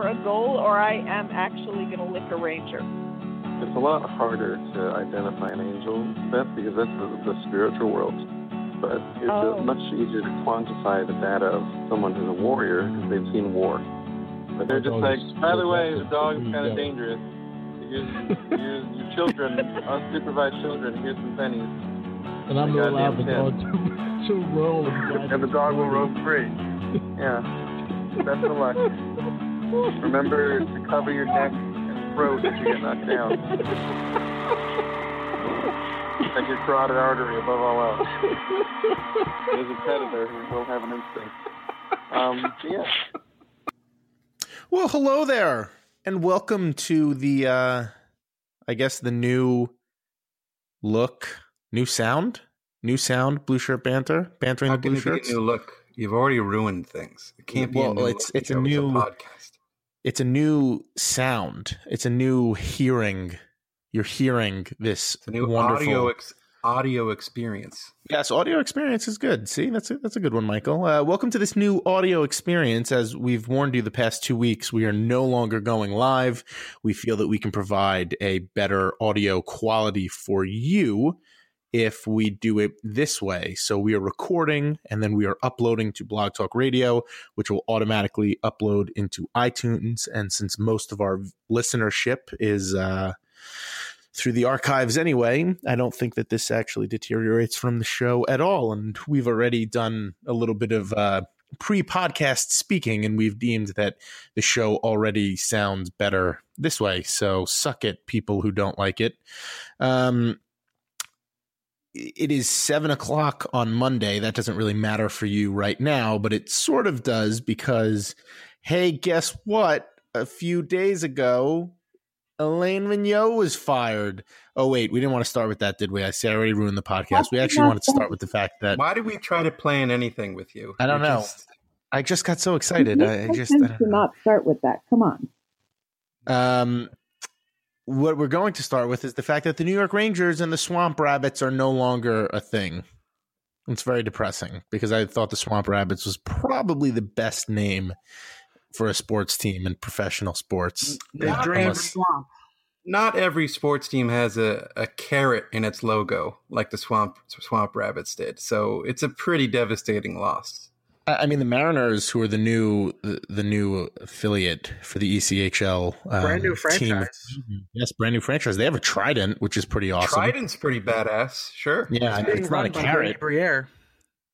Is going to score a goal, or I am actually going to lick a Ranger. It's a lot harder to identify an angel, Beth, because that's the, the spiritual world. But it's Oh. uh, much easier to quantify the data of someone who's a warrior because they've seen war. But they're just like, by the way, the dog is kind of dangerous. Here's, here's your children, unsupervised children. Here's some pennies. And I'm My gonna allow the goddamn dog to, to roll and And the dog will roam free. Yeah. Best of luck. Remember to cover your neck and throat if you get knocked down. Protect your carotid artery above all else. There's a predator who will have an instinct. Um, yeah. Well, hello there, and welcome to the, uh, I guess, the new look, new sound, new sound, blue shirt banter, bantering How the can blue it be a shirts. new look? You've already ruined things. It can't be Well, a new it's- look. it's a Joe. new- podcast. It's a new sound. It's a new hearing. You're hearing this It's a new wonderful audio ex- audio experience. Yes, audio experience is good. See, that's a, that's a good one, Michael. Uh, welcome to this new audio experience. As we've warned you the past two weeks, we are no longer going live. We feel that we can provide a better audio quality for you if we do it this way. So we are recording and then we are uploading to Blog Talk Radio, which will automatically upload into iTunes. And since most of our listenership is uh, through the archives anyway. I don't think that this actually deteriorates from the show at all. And we've already done a little bit of uh, pre podcast speaking, and we've deemed that the show already sounds better this way. So suck it, people who don't like it. Um, it is seven o'clock on Monday. That doesn't really matter for you right now, but it sort of does because, hey, guess what? A few days ago, Alain Vigneault was fired. Oh wait, we didn't want to start with that, did we? I say I already ruined the podcast. We actually wanted to start with the fact that Why did we try to plan anything with you? I don't You're know. just- I just got so excited. I, I just I don't know. not start with that. Come on. Um, what we're going to start with is the fact that the New York Rangers and the Swamp Rabbits are no longer a thing. It's very depressing because I thought the Swamp Rabbits was probably the best name for a sports team in professional sports. Drained unless- swamp. Not every sports team has a, a carrot in its logo like the Swamp Swamp Rabbits did. So it's a pretty devastating loss. I I mean, the Mariners, who are the new the, the new affiliate for the ECHL, um, Brand new team- franchise. yes, brand new franchise. They have a Trident, which is pretty awesome. Trident's pretty badass. Sure. Yeah, It's it's not a run by carrot, Briere.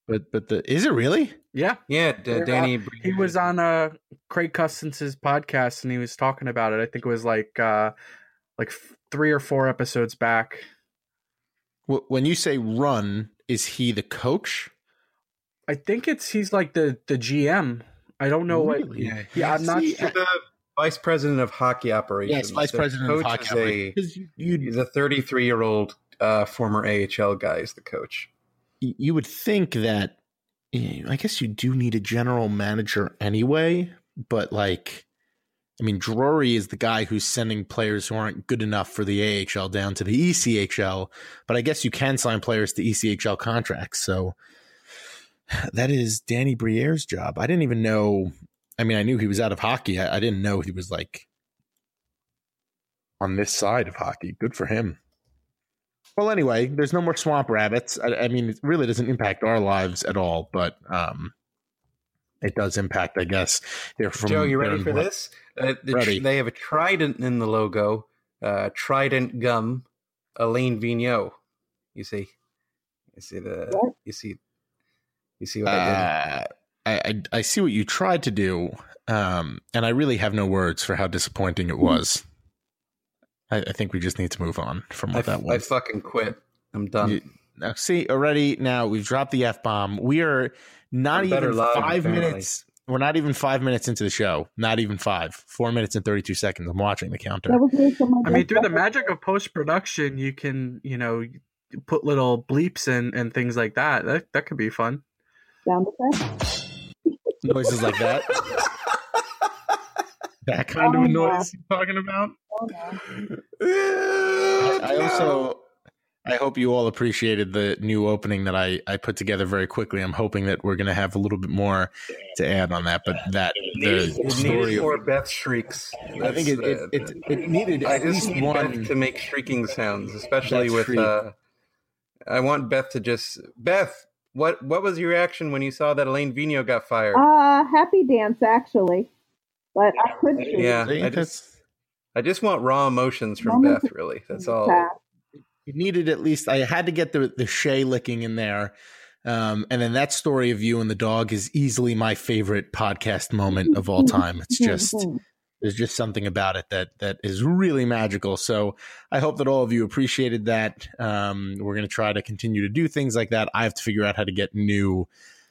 but but the is it really? Yeah, Yeah, D- Danny. uh, he was on uh Craig Cousins' podcast and he was talking about it. I think it was like uh like three or four episodes back. When you say run, is he the coach? I think it's he's like the the GM. I don't know what. Yeah, Yeah, I'm not. He's the vice president of hockey operations. Yes, vice The president of hockey. is a- you, He's a 33 year old uh, former AHL guy. Is the coach? you would think that I guess you do need a general manager anyway, but like I mean Drury is the guy who's sending players who aren't good enough for the AHL down to the ECHL, but I guess you can sign players to ECHL contracts. So that is Danny Briere's job. I didn't even know I mean I knew he was out of hockey. I, I didn't know he was like on this side of hockey. Good for him. Well, anyway, there's no more swamp rabbits. I, I mean, it really doesn't impact our lives at all, but um, it does impact, I guess. They're from Joe, you they're ready for what- this? Uh, the Ready. they have a trident in the logo. Uh, trident gum. Alain Vigneault. You see, you see the, What? you see, you see what I did. Uh, I, I I see what you tried to do, um, and I really have no words for how disappointing it was. I, I think we just need to move on from I, what that f- I was. fucking quit. I'm done. You- now, see already now we've dropped the f bomb. We are not I'm even live, five apparently. minutes. We're not even five minutes into the show. Not even five. Four minutes and thirty-two seconds. I'm watching the counter. That was based on my I mean, through the magic of post production, you can, you know, put little bleeps and, and things like that. That that could be fun. Sound effect. Noises like that. that kind of a noise you're talking about. Oh, no. I also I hope you all appreciated the new opening that I, I put together very quickly. I'm hoping that we're going to have a little bit more to add on that, but that the It story. needed Of, more Beth shrieks. I think it, it, it, it needed I at just least need one. Beth to make shrieking sounds, especially That with. shriek. Uh, I want Beth to just Beth. What what was your reaction when you saw that Alain Vigneault got fired? Uh, happy dance, actually. But I could see yeah, I just I just want raw emotions from Moments Beth. Really, that's all. that. it needed at least I had to get the the Shay licking in there. Um, and then that story of you and the dog is easily my favorite podcast moment of all time. It's just there's just something about it that that is really magical. So I hope that all of you appreciated that. Um, we're going to try to continue to do things like that. I have to figure out how to get new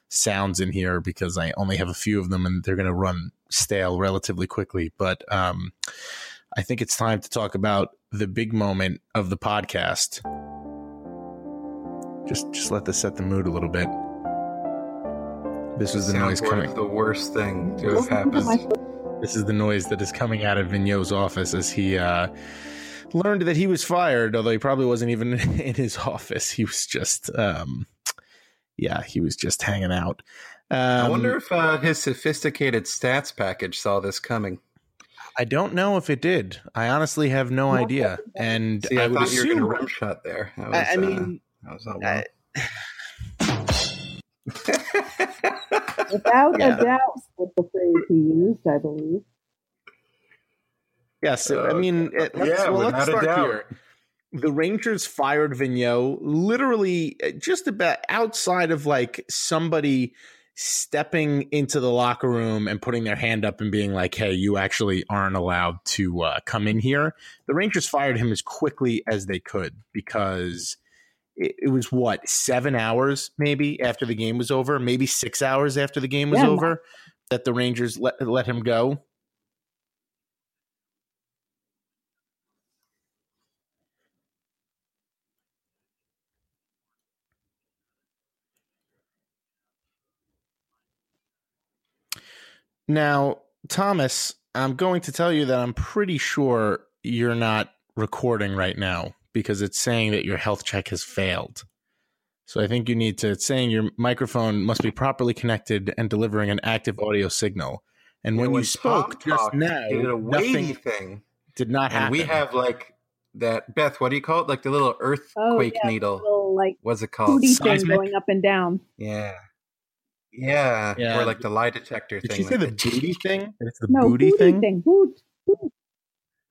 sounds in here because I only have a few of them and they're going to run stale relatively quickly. But um, I think it's time to talk about the big moment of the podcast. Just just let this set the mood a little bit. This is the noise coming. the worst thing to have happened. My This is the noise that is coming out of Vigneault's office as he uh, learned that he was fired, although he probably wasn't even in his office. He was just, um, yeah, he was just hanging out. Um, I wonder if uh, his sophisticated stats package saw this coming. I don't know if it did. I honestly have no idea, and See, I, I, would thought you were going assume. to rim shot there. That was, I, I uh, mean, that was not I- Without Yeah. a doubt, was the phrase he used, I believe. Yes, I Uh, mean, it, let's, yeah, well, let's without a start doubt. here. The Rangers fired Vigneault literally uh, just about outside of like somebody stepping into the locker room and putting their hand up and being like, "Hey, you actually aren't allowed to uh, come in here." The Rangers fired him as quickly as they could because it, it was what seven hours maybe after the game was over, maybe six hours after the game was Yeah. over that the Rangers let let him go. Now, Thomas, I'm going to tell you that I'm pretty sure you're not recording right now because it's saying that your health check has failed. So I think you need to, it's saying your microphone must be properly connected and delivering an active audio signal. And when, you spoke Tom just talked, now, he did a wavy nothing thing, did not happen. and we have like that. Beth, what do you call it? Like the little earthquake Oh, yeah, needle. Little, like, What's it called? hootie thing going up and down. Yeah. Yeah. Yeah. Or like the lie detector Did thing. she say like the booty thing? It's the No, booty hootie thing? thing. Hoot. hoot.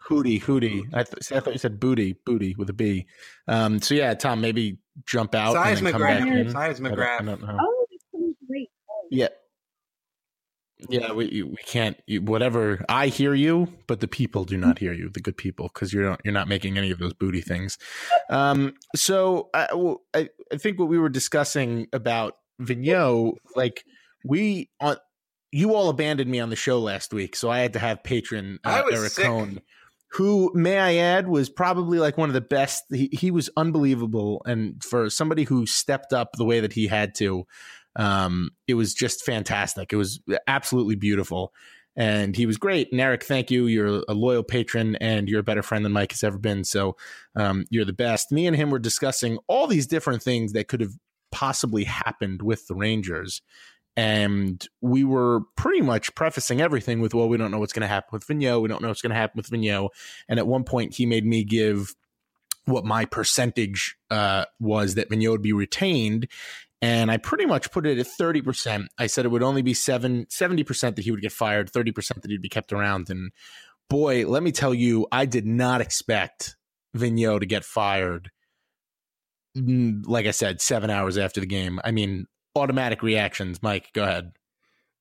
Hootie, hootie. I, th- see, I thought you said booty, booty with a B. Um, so yeah, Tom, maybe jump out and then come back Seismograph. in. I don't, I don't know. Oh, great. Yeah. Yeah, we we can't. You, whatever I hear you, but the people do not hear you. The good people, because you're not you're not making any of those booty things. Um, so I, well, I I think what we were discussing about Vigneault, like we on you all abandoned me on the show last week, so I had to have patron uh, Eric sick. Cohn, who may I add was probably like one of the best. He he was unbelievable, and for somebody who stepped up the way that he had to, um, it was just fantastic. It was absolutely beautiful. And he was great. And Eric, thank you. You're a loyal patron and you're a better friend than Mike has ever been. So um, you're the best. Me and him were discussing all these different things that could have possibly happened with the Rangers. And we were pretty much prefacing everything with, well, we don't know what's going to happen with Vigneault. We don't know what's going to happen with Vigneault. And at one point, he made me give what my percentage uh, was that Vigneault would be retained and I pretty much put it at 30%. I said it would only be seven, 70% that he would get fired, 30% that he'd be kept around. And boy, let me tell you, I did not expect Vigneault to get fired. Like I said, seven hours after the game. I mean, automatic reactions. Mike, go ahead.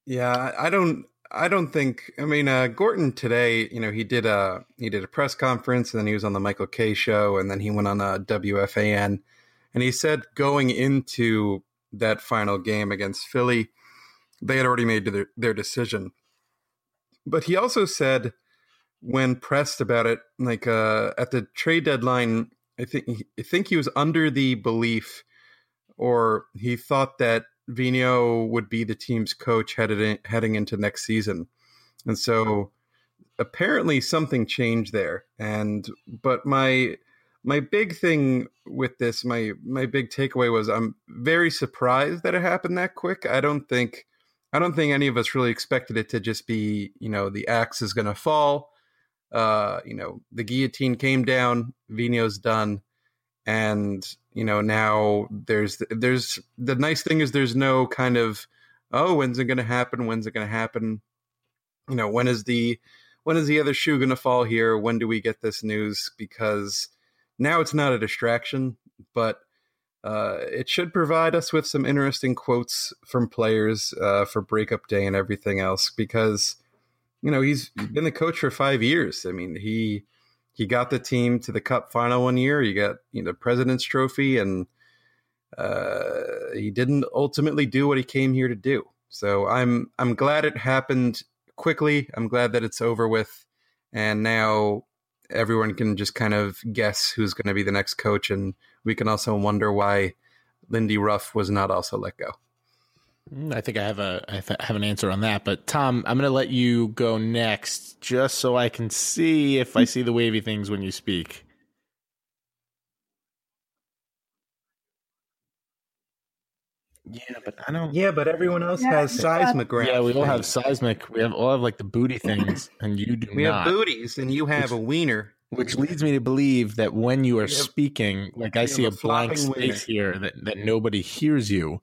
Yeah, I- don't. I don't think. I mean, uh, Gorton today. You know, he did a he did a press conference, and then he was on the Michael Kay show, and then he went on uh, WFAN, and he said going into that final game against Philly, they had already made their, their decision. But he also said when pressed about it, like uh, at the trade deadline, I think I think he was under the belief, or he thought that Vigneault would be the team's coach headed in, heading into next season, and so apparently something changed there. And but my my big thing with this, my my big takeaway was I'm very surprised that it happened that quick. I don't think I don't think any of us really expected it to just be, you know, the axe is going to fall. Uh, you know, the guillotine came down, Vigneault's done, and you know now there's there's the nice thing is there's no kind of oh when's it going to happen? When's it going to happen? You know, when is the when is the other shoe going to fall here? When do we get this news? Because now it's not a distraction, but uh, it should provide us with some interesting quotes from players uh, for breakup day and everything else because you know he's been the coach for five years i mean he he got the team to the cup final one year. He got you know the president's trophy and uh, he didn't ultimately do what he came here to do. So i'm i'm glad it happened quickly. I'm glad that it's over with. And now everyone can just kind of guess who's going to be the next coach. And we can also wonder why lindy ruff was not also let go I think I have a I have an answer on that, but Tom, I'm going to let you go next, just so I can see if I see the wavy things when you speak. Yeah, but I don't. Yeah, but everyone else Yeah, has seismograph. Yeah, we all have seismic. We have all have like the booty things, and you do We not. have booties, and you have a wiener. Which leads me to believe that when you are have- speaking, like I see a a blank flopping space here that, that nobody hears you,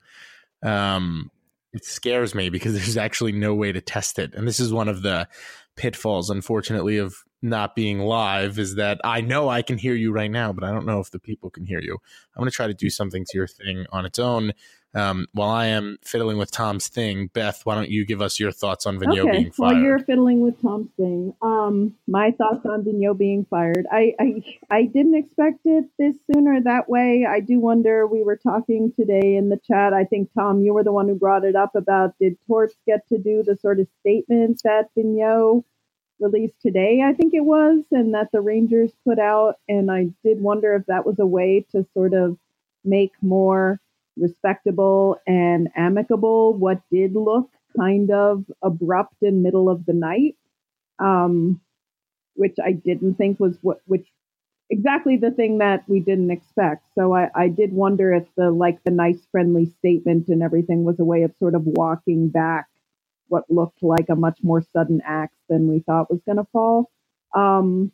um, it scares me because there's actually no way to test it. And this is one of the pitfalls, unfortunately, of not being live is that I know I can hear you right now, but I don't know if the people can hear you. I'm going to try to do something to your thing on its own. Um, while I am fiddling with Tom's thing, Beth, why don't you give us your thoughts on Vigneault okay, being fired? while you're fiddling with Tom's thing, um, my thoughts on Vigneault being fired. I, I I didn't expect it this sooner that way. I do wonder. We were talking today in the chat. I think Tom, you were the one who brought it up about did Torts get to do the sort of statement that Vigneault released today? I think it was, and that the Rangers put out. And I did wonder if that was a way to sort of make more respectable and amicable. What did look kind of abrupt in middle of the night um, which i didn't think was what which exactly the thing that we didn't expect. So I, I did wonder if the like the nice friendly statement and everything was a way of sort of walking back what looked like a much more sudden axe than we thought was going to fall. Um,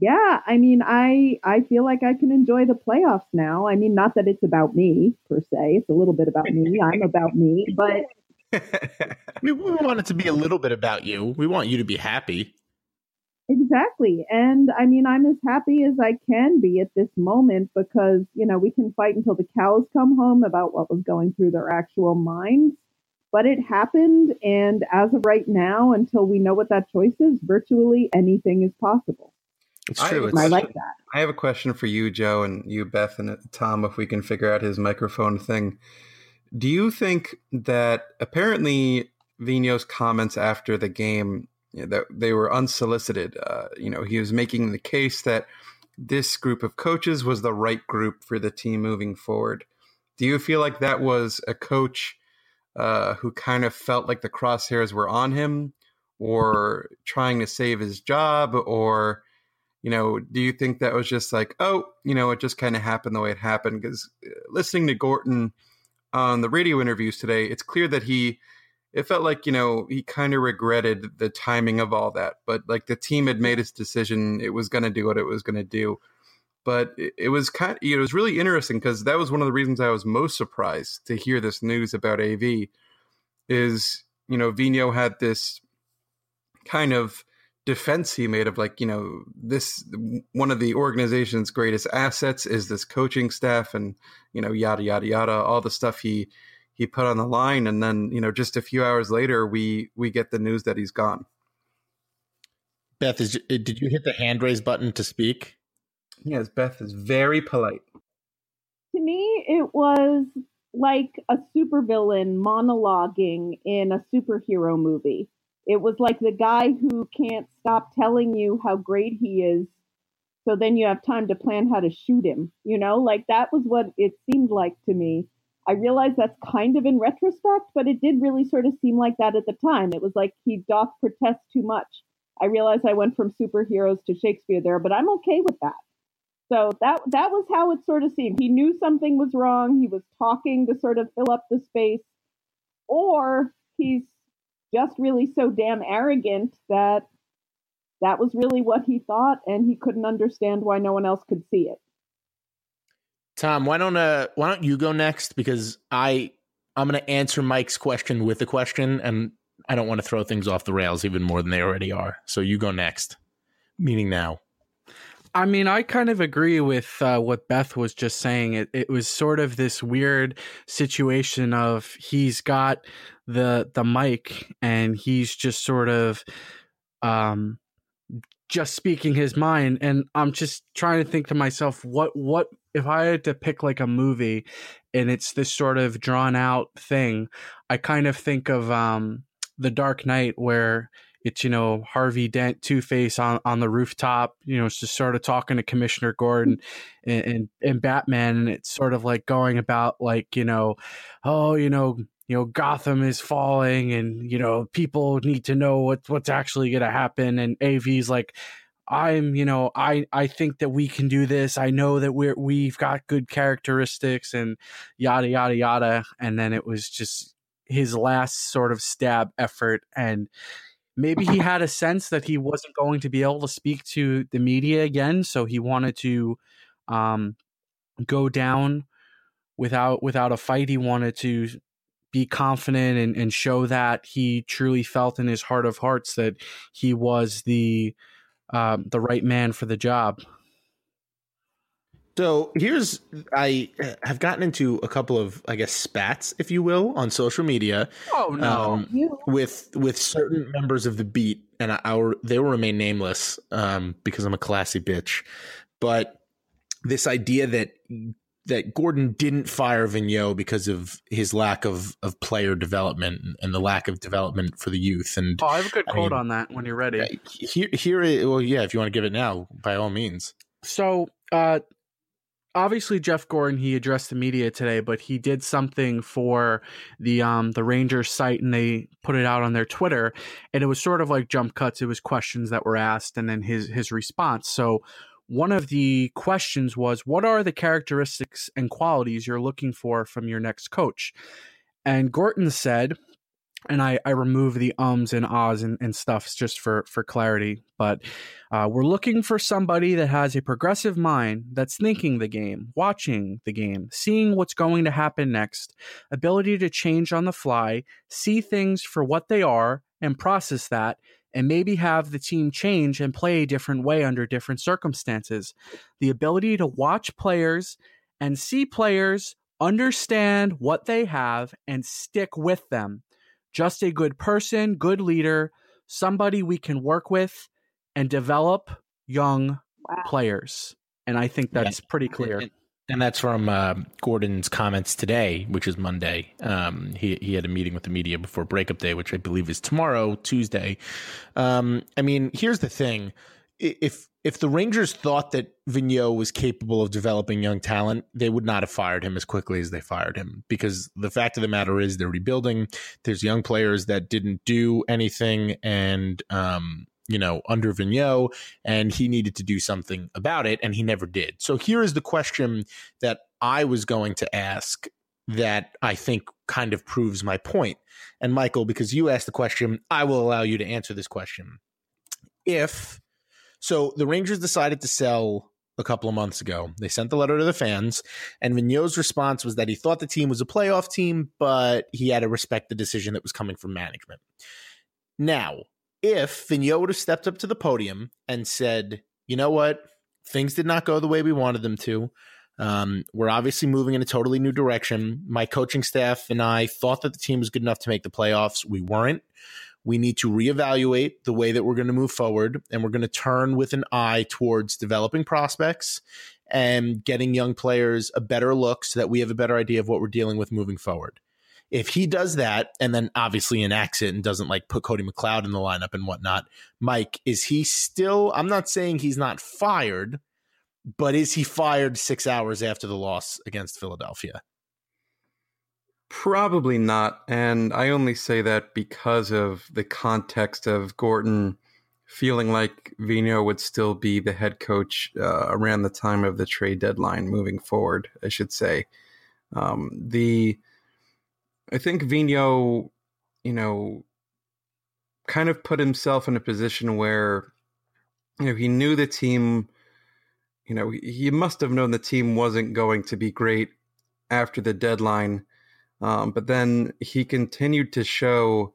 yeah, I mean, I I feel like I can enjoy the playoffs now. I mean, not that it's about me per se. It's a little bit about me. I'm about me, but we, we want it to be a little bit about you. We want you to be happy. exactly. And I mean, I'm as happy as I can be at this moment because, you know, we can fight until the cows come home about what was going through their actual minds. But it happened, and as of right now, until we know what that choice is, virtually anything is possible. It's true. I It's, like that. I have a question for you, Joe, and you, Beth, and Tom, if we can figure out his microphone thing. Do you think that apparently Vigneault's comments after the game you know, that they were unsolicited? Uh, you know, he was making the case that this group of coaches was the right group for the team moving forward. Do you feel like that was a coach uh, who kind of felt like the crosshairs were on him, or trying to save his job, or you know, do you think that was just like, oh, you know, it just kind of happened the way it happened? Because uh, listening to Gorton on the radio interviews today, it's clear that he, it felt like, you know, he kind of regretted the timing of all that. But like the team had made its decision, it was going to do what it was going to do. But it, it was kind it was really interesting because that was one of the reasons I was most surprised to hear this news about AV is, you know, Vigneault had this kind of defense he made of like you know this one of the organization's greatest assets is this coaching staff and you know yada yada yada all the stuff he he put on the line and then you know just a few hours later we we get the news that he's gone Beth, is, eh, did you hit the hand raise button to speak? yes beth is very polite to me, it was like a supervillain monologuing in a superhero movie. It was like the guy who can't stop telling you how great he is. So then you have time to plan how to shoot him. You know, like that was what it seemed like to me. I realize that's kind of in retrospect, but it did really sort of seem like that at the time. It was like he doth protest too much. I realize I went from superheroes to Shakespeare there, but I'm okay with that. So that that was how it sort of seemed. He knew something was wrong. He was talking to sort of fill up the space, or he's just really so damn arrogant that that was really what he thought, and he couldn't understand why no one else could see it. Tom, why don't uh why don't you go next because I I'm going to answer Mike's question with a question and I don't want to throw things off the rails even more than they already are. So you go next. Meaning now. I mean, I kind of agree with uh, what Beth was just saying. It, it was sort of this weird situation of he's got the the mic and he's just sort of um just speaking his mind and I'm just trying to think to myself what what if I had to pick like a movie and it's this sort of drawn out thing, I kind of think of um The Dark Knight where it's you know Harvey Dent, Two Face on on the rooftop. You know, it's just sort of talking to Commissioner Gordon mm. and, and, and Batman, and it's sort of like going about like you know, oh you know you know Gotham is falling, and you know people need to know what what's actually going to happen, and AV's like. I'm, you know, I I think that we can do this. I know that we're we've got good characteristics and yada yada yada. And then it was just his last sort of stab effort, and maybe he had a sense that he wasn't going to be able to speak to the media again, so he wanted to um, go down without without a fight. He wanted to be confident and, and show that he truly felt in his heart of hearts that he was the um, the right man for the job. So here's I have gotten into a couple of I guess spats, if you will, on social media. Oh no, um, with with certain members of the beat, and I, I they will remain nameless um, because I'm a classy bitch. But this idea that that Gorton didn't fire Vigneault because of his lack of, of player development and the lack of development for the youth. And oh, I have a good quote I mean, on that when you're ready. Here, here, well, yeah, if you want to give it now, by all means. So, uh, obviously Jeff Gorton he addressed the media today, but he did something for the um the Rangers site and they put it out on their Twitter and it was sort of like jump cuts. It was questions that were asked and then his his response. So one of the questions was what are the characteristics and qualities you're looking for from your next coach? And Gorton said and I, I remove the ums and ahs and, and stuffs just for, for clarity. But uh, we're looking for somebody that has a progressive mind that's thinking the game, watching the game, seeing what's going to happen next, ability to change on the fly, see things for what they are, and process that, and maybe have the team change and play a different way under different circumstances. The ability to watch players and see players understand what they have and stick with them just a good person, good leader, somebody we can work with and develop young wow. players. And I think that's yeah. pretty clear. And, and that's from uh, Gorton's comments today, which is Monday. Um, he he had a meeting with the media before breakup day, which I believe is tomorrow, Tuesday. Um, I mean, here's the thing: if if the Rangers thought that Vigneault was capable of developing young talent, they would not have fired him as quickly as they fired him. Because the fact of the matter is, they're rebuilding. There's young players that didn't do anything, and um, you know, under Vigneault, and he needed to do something about it, and he never did. So here is the question that I was going to ask that I think kind of proves my point. And Michael, because you asked the question, I will allow you to answer this question. If so the Rangers decided to sell a couple of months ago. They sent the letter to the fans, and Vigneault's response was that he thought the team was a playoff team, but he had to respect the decision that was coming from management. Now, if Vigneault would have stepped up to the podium and said, you know what, things did not go the way we wanted them to. Um, we're obviously moving in a totally new direction. My coaching staff and I thought that the team was good enough to make the playoffs. We weren't we need to reevaluate the way that we're going to move forward and we're going to turn with an eye towards developing prospects and getting young players a better look so that we have a better idea of what we're dealing with moving forward. If he does that and then obviously enacts it and doesn't like put Cody McLeod in the lineup and whatnot, Mike, is he still, I'm not saying he's not fired, but is he fired six hours after the loss against Philadelphia? Probably not. And I only say that because of the context of Gorton feeling like Vigneault would still be the head coach uh, around the time of the trade deadline moving forward, I should say. Um, the I think Vigneault, you know, kind of put himself in a position where, you know, he knew the team, you know, he must have known the team wasn't going to be great after the deadline. Um, but then he continued to show,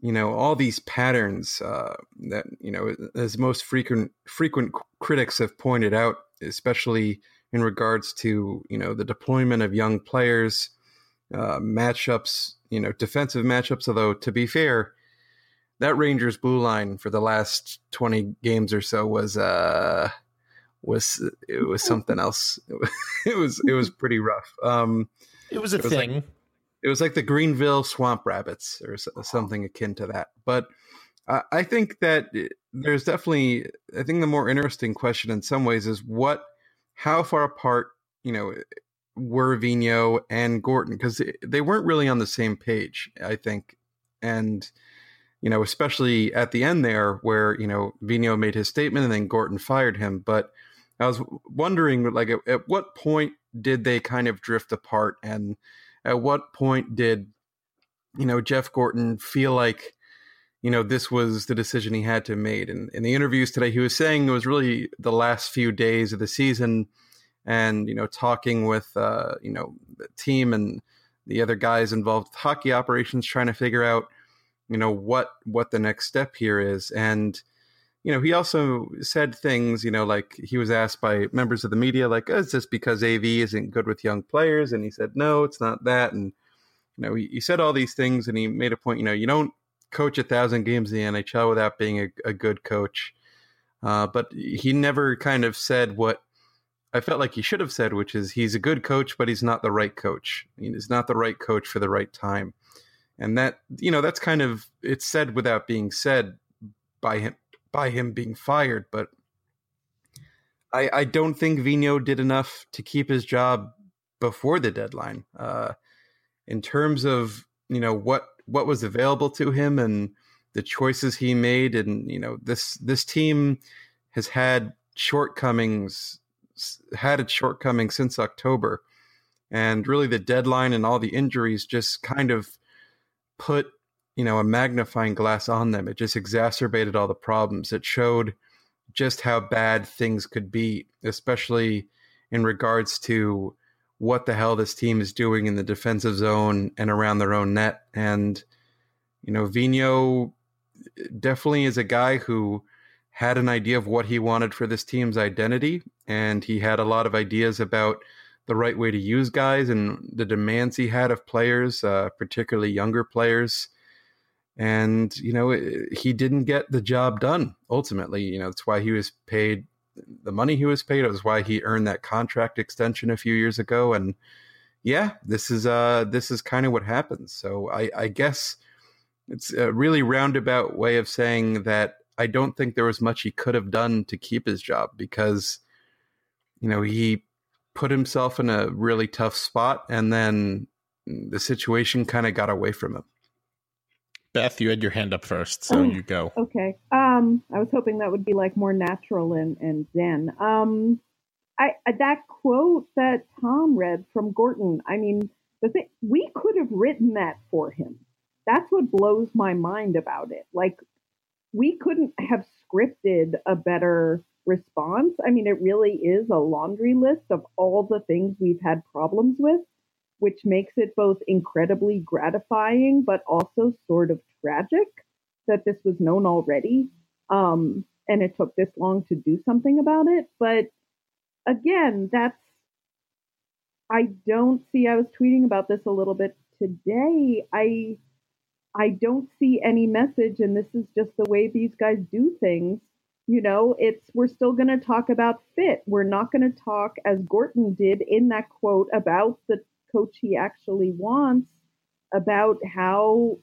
you know, all these patterns uh, that you know, as most frequent frequent critics have pointed out, especially in regards to you know the deployment of young players, uh, matchups, you know, defensive matchups. Although to be fair, that Rangers blue line for the last twenty games or so was uh was it was something else. It was it was pretty rough. Um, it was a it was thing. Like, it was like the Greenville Swamp Rabbits or something akin to that. But I think that eh, there's definitely, I think the more interesting question in some ways is what, how far apart, you know, eh, were Vigneault and Gorton because they weren't really on the same page, I think, and you know, especially at the end there where you know Vigneault made his statement and then Gorton fired him. But I was wondering, like, at, at what point did they kind of drift apart, and at what point did you know Jeff Gorton feel like you know this was the decision he had to make? And in the interviews today, he was saying it was really the last few days of the season and you know talking with uh, you know the team and the other guys involved with hockey operations trying to figure out you know what what the next step here is and you know he also said things you know like he was asked by members of the media like oh, is this because av isn't good with young players and he said no it's not that and you know he, he said all these things and he made a point you know you don't coach a thousand games in the nhl without being a, a good coach uh, but he never kind of said what I felt like he should have said, which is he's a good coach, but he's not the right coach. He's not the right coach for the right time. And that, you know, that's kind of it's said without being said by him by him being fired. But I, I don't think Vigneault did enough to keep his job before the deadline. Uh, in terms of you know what what was available to him and the choices he made, and you know this this team has had shortcomings had its shortcomings since October. And really, the deadline and all the injuries just kind of put, you know, a magnifying glass on them. It just exacerbated all the problems. It showed just how bad things could be, especially in regards to what the hell this team is doing in the defensive zone and around their own net. And, you know, Vigneault definitely is a guy who had an idea of what he wanted for this team's identity, and he had a lot of ideas about the right way to use guys and the demands he had of players, uh, particularly younger players. And you know, he didn't get the job done. Ultimately, you know, that's why he was paid the money he was paid. It was why he earned that contract extension a few years ago. And yeah, this is uh, this is kind of what happens. So I, I guess it's a really roundabout way of saying that I don't think there was much he could have done to keep his job because, you know, he put himself in a really tough spot and then the situation kind of got away from him. Beth, you had your hand up first, so oh, you go. Okay. Um, I was hoping that would be like more natural and, and zen. Um, I, that quote that Tom read from Gorton, I mean, the thing, we could have written that for him. That's what blows my mind about it. Like, we couldn't have scripted a better response. I mean, it really is a laundry list of all the things we've had problems with, which makes it both incredibly gratifying but also sort of tragic that this was known already. Um, and it took this long to do something about it. But again, that's, I don't see, I was tweeting about this a little bit today. I, I don't see any message, and this is just the way these guys do things, You know, it's we're still going to talk about fit. We're not going to talk as Gorton did in that quote about the coach he actually wants, about how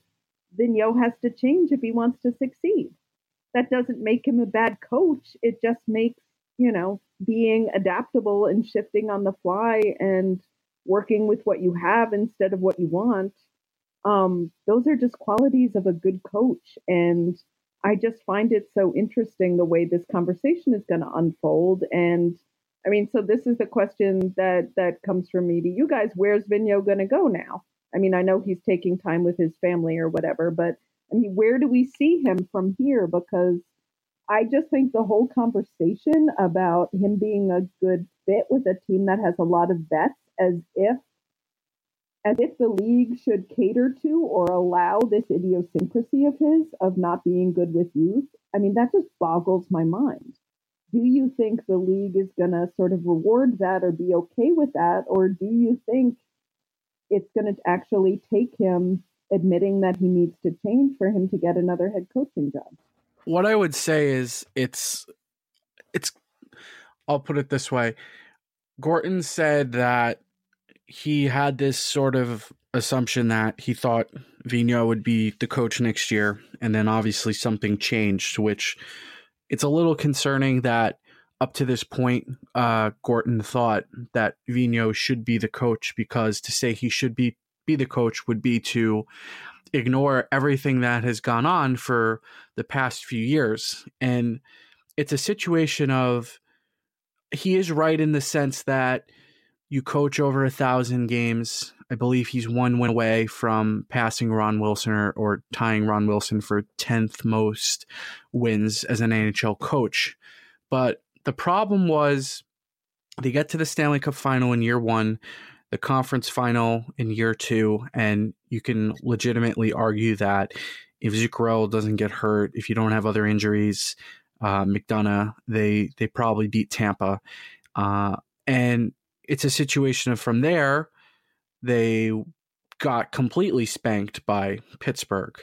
Vigneault has to change if he wants to succeed. That doesn't make him a bad coach. It just makes, you know, being adaptable and shifting on the fly and working with what you have instead of what you want. Um, those are just qualities of a good coach. And I just find it so interesting the way this conversation is going to unfold. And I mean, so this is the question that that comes from me to you guys. Where's Vigneault going to go now? I mean, I know he's taking time with his family or whatever, but I mean, where do we see him from here? Because I just think the whole conversation about him being a good fit with a team that has a lot of vets, as if as if the league should cater to or allow this idiosyncrasy of his of not being good with youth. I mean, that just boggles my mind. Do you think the league is going to sort of reward that or be okay with that? Or do you think it's going to actually take him admitting that he needs to change for him to get another head coaching job? What I would say is it's, it's, I'll put it this way. Gorton said that he had this sort of assumption that he thought Vigneault would be the coach next year, and then obviously something changed, which it's a little concerning that up to this point, uh, Gorton thought that Vigneault should be the coach because to say he should be be the coach would be to ignore everything that has gone on for the past few years, and it's a situation of he is right in the sense that you coach over a thousand games. I believe he's one win away from passing Ron Wilson or, or tying Ron Wilson for 10th most wins as an NHL coach. But the problem was they get to the Stanley Cup final in year one, the conference final in year two, and you can legitimately argue that if Zuccarello doesn't get hurt, if you don't have other injuries, uh, McDonagh, they they probably beat Tampa. Uh, and it's a situation of from there, they got completely spanked by Pittsburgh.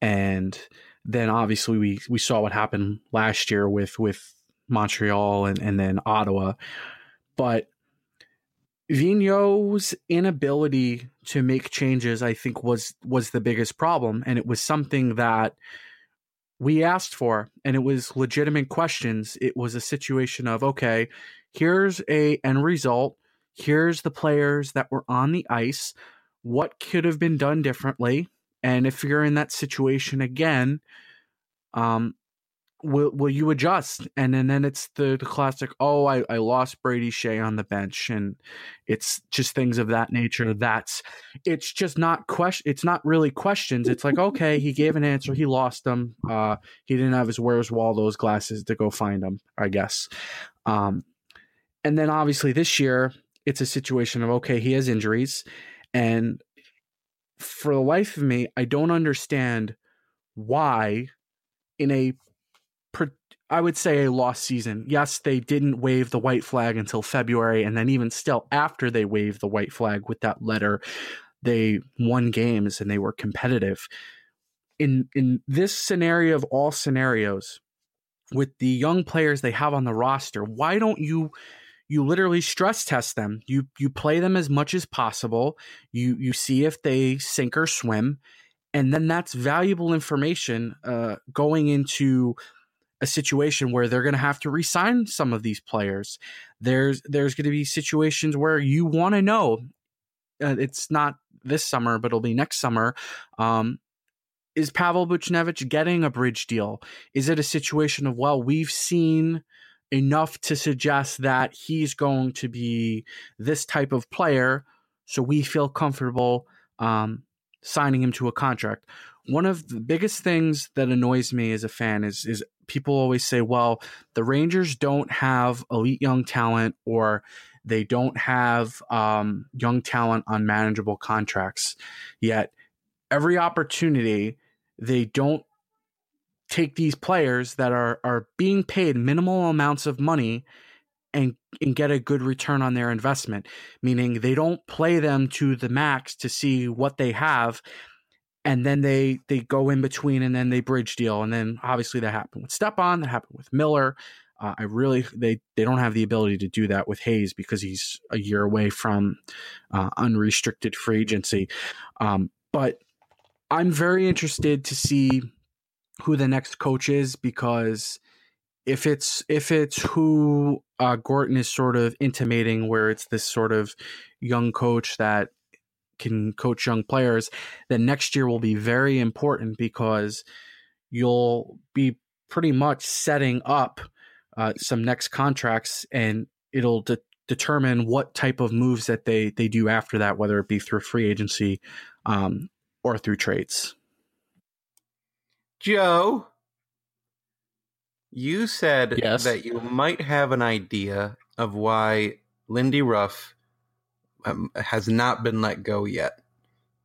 And then obviously we, we saw what happened last year with, with Montreal and, and then Ottawa. But Vigneault's inability to make changes, I think, was was the biggest problem. And it was something that we asked for and it was legitimate questions. It was a situation of, okay, here's a end result here's the players that were on the ice, what could have been done differently, and if you're in that situation again, um, will will you adjust? And then, then it's the, the classic, oh, I, I lost Brady Skjei on the bench, and it's just things of that nature. That's it's just not question. It's not really questions. It's like, okay, he gave an answer, he lost them. Uh, he didn't have his Where's Waldo's glasses to go find them, I guess. Um, and then obviously this year it's a situation of okay, he has injuries, and for the life of me, I don't understand why in a I would say a lost season. Yes, they didn't wave the white flag until February, and then even still after they waved the white flag with that letter, they won games and they were competitive. In in this scenario of all scenarios, with the young players they have on the roster, why don't you you literally stress test them. You you play them as much as possible. You you see if they sink or swim, and then that's valuable information uh, going into a situation where they're going to have to resign some of these players. There's there's going to be situations where you want to know. Uh, it's not this summer, but it'll be next summer. Um, is Pavel Buchnevich getting a bridge deal? Is it a situation of well, we've seen enough to suggest that he's going to be this type of player. So we feel comfortable um, signing him to a contract. One of the biggest things that annoys me as a fan is is people always say, "Well, the Rangers don't have elite young talent, or they don't have um, young talent on manageable contracts." Yet, every opportunity they don't take these players that are are being paid minimal amounts of money and and get a good return on their investment meaning they don't play them to the max to see what they have and then they they go in between and then they bridge deal and then obviously that happened with Stepan, that happened with Miller. Uh, I really they they don't have the ability to do that with Hayes because he's a year away from uh, unrestricted free agency. Um, but I'm very interested to see who the next coach is because if it's if it's who uh, Gorton is sort of intimating, where it's this sort of young coach that can coach young players, then next year will be very important because you'll be pretty much setting up uh, some next contracts, and it'll de- determine what type of moves that they they do after that, whether it be through free agency um, or through trades. Joe, you said Yes. that you might have an idea of why Lindy Ruff um, has not been let go yet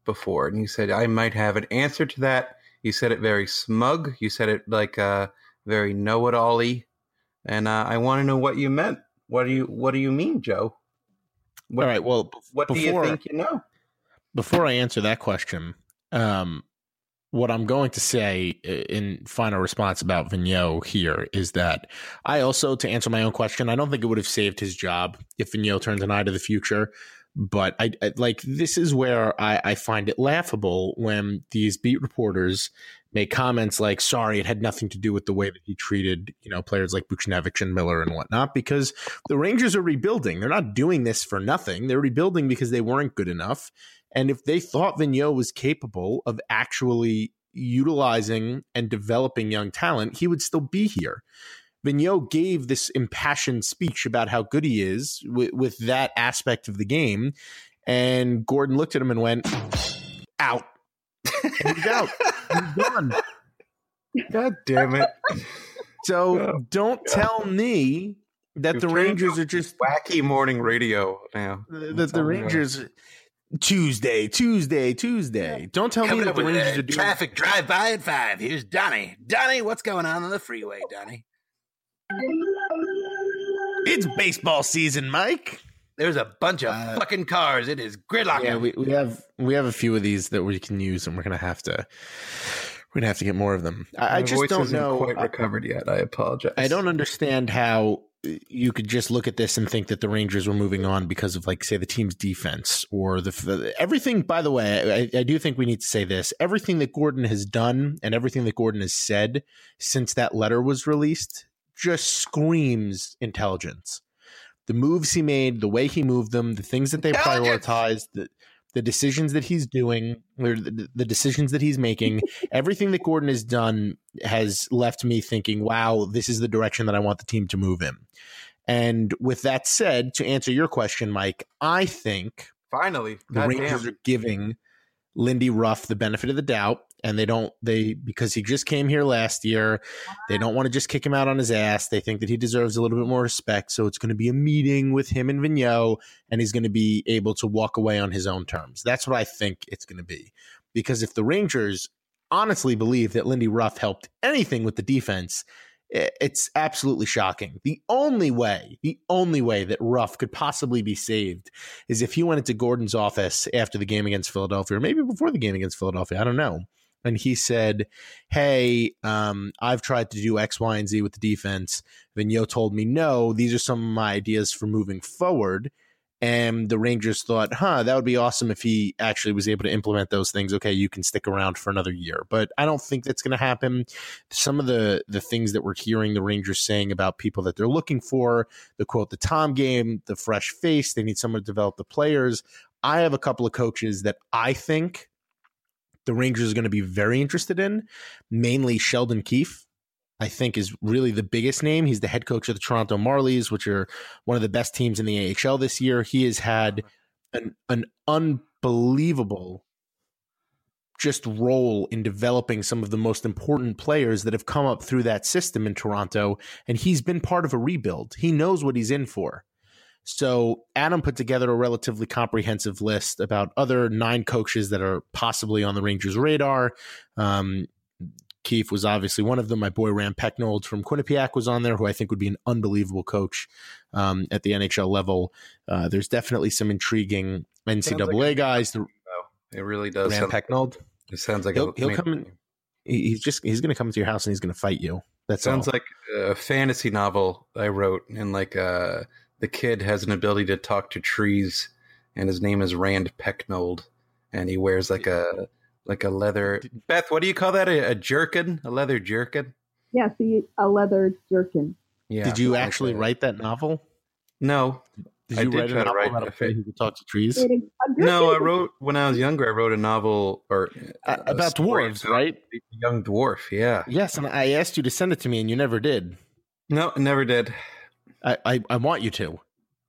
before. And you said, I might have an answer to that. You said it very smug. You said it like uh, very know it all y. And uh, I want to know what you meant. What do you What do you mean, Joe? What, All right. Well, What do you before- think you know? before I answer that question, um, what I'm going to say uh, in final response about Vigneault here is that I also, to answer my own question, I don't think it would have saved his job if Vigneault turns an eye to the future. But I, I like this is where I, I find it laughable when these beat reporters make comments like, "Sorry, it had nothing to do with the way that he treated you know players like Buchnevich and Miller and whatnot." Because the Rangers are rebuilding; they're not doing this for nothing. They're rebuilding because they weren't good enough. And if they thought Vigneault was capable of actually utilizing and developing young talent, he would still be here. Vigneault gave this impassioned speech about how good he is with, with that aspect of the game. And Gorton looked at him and went, out. And he's out. He's done. God damn it. So Oh, don't tell me that You've the Rangers are just Wacky morning radio now. that the right. Rangers Tuesday, Tuesday, Tuesday. Don't tell me Coming that up the with Rangers are doing traffic drive by at five. Here's Donnie. Donnie, what's going on on the freeway, Donnie? It's baseball season, Mike. There's a bunch of Uh, fucking cars. It is gridlock. Yeah, we, we have we have a few of these that we can use, and we're gonna have to we're gonna have to get more of them. I, I My just voice don't isn't know. quite recovered yet. I apologize. I don't understand how you could just look at this and think that the Rangers were moving on because of like say the team's defense or the, everything. By the way, I, I do think we need to say this: everything that Gorton has done and everything that Gorton has said since that letter was released just screams intelligence. The moves he made, the way he moved them, the things that they prioritized, the the decisions that he's doing, or the, the decisions that he's making, everything that Gorton has done has left me thinking, wow, this is the direction that I want the team to move in. And with that said, to answer your question, Mike, I think Finally, the God Rangers damn. are giving Lindy Ruff the benefit of the doubt, and they don't they because he just came here last year. They ah. don't want to just kick him out on his ass. They think that he deserves a little bit more respect. So it's going to be a meeting with him and Vigneault, and he's going to be able to walk away on his own terms. That's what I think it's going to be. Because if the Rangers honestly believe that Lindy Ruff helped anything with the defense, it's absolutely shocking. The only way, the only way that Ruff could possibly be saved is if he went into Gorton's office after the game against Philadelphia, or maybe before the game against Philadelphia. I don't know. And he said, Hey, um, I've tried to do X, Y, and Z with the defense. Vigneault told me, No, these are some of my ideas for moving forward. And the Rangers thought, huh, that would be awesome if he actually was able to implement those things. Okay, you can stick around for another year. But I don't think that's going to happen. Some of the the things that we're hearing the Rangers saying about people that they're looking for, the quote, the Tom game, the fresh face, they need someone to develop the players. I have a couple of coaches that I think the Rangers are going to be very interested in, mainly Sheldon Keefe. I think is really the biggest name. He's the head coach of the Toronto Marlies, which are one of the best teams in the AHL this year. He has had an an unbelievable just role in developing some of the most important players that have come up through that system in Toronto and he's been part of a rebuild. He knows what he's in for. So Adam put together a relatively comprehensive list about other nine coaches that are possibly on the Rangers' radar. Um, Keefe was obviously one of them. My boy Rand Pecknold from Quinnipiac was on there, who I think would be an unbelievable coach um, at the NHL level. Uh, there's definitely some intriguing NCAA like guys. It really does. Rand Pecknold. It sounds like He'll, a, he'll come. In, he- he's just he's going to come to your house and he's going to fight you. That sounds like a fantasy novel I wrote, and like uh, the kid has an ability to talk to trees, and his name is Rand Pecknold, and he wears like a like a leather. Beth, what do you call that? A, a jerkin? A leather jerkin? Yeah, see, a leather jerkin. Yeah. Did you actually that. write that novel? No, Did I you did write a try to novel write about a a who could talk to trees? It is- a no. I wrote when I was younger. I wrote a novel or Uh, a about dwarves, right? a young dwarf. Yeah. Yes, and I asked you to send it to me, and you never did. No, never did. I I, I want you to.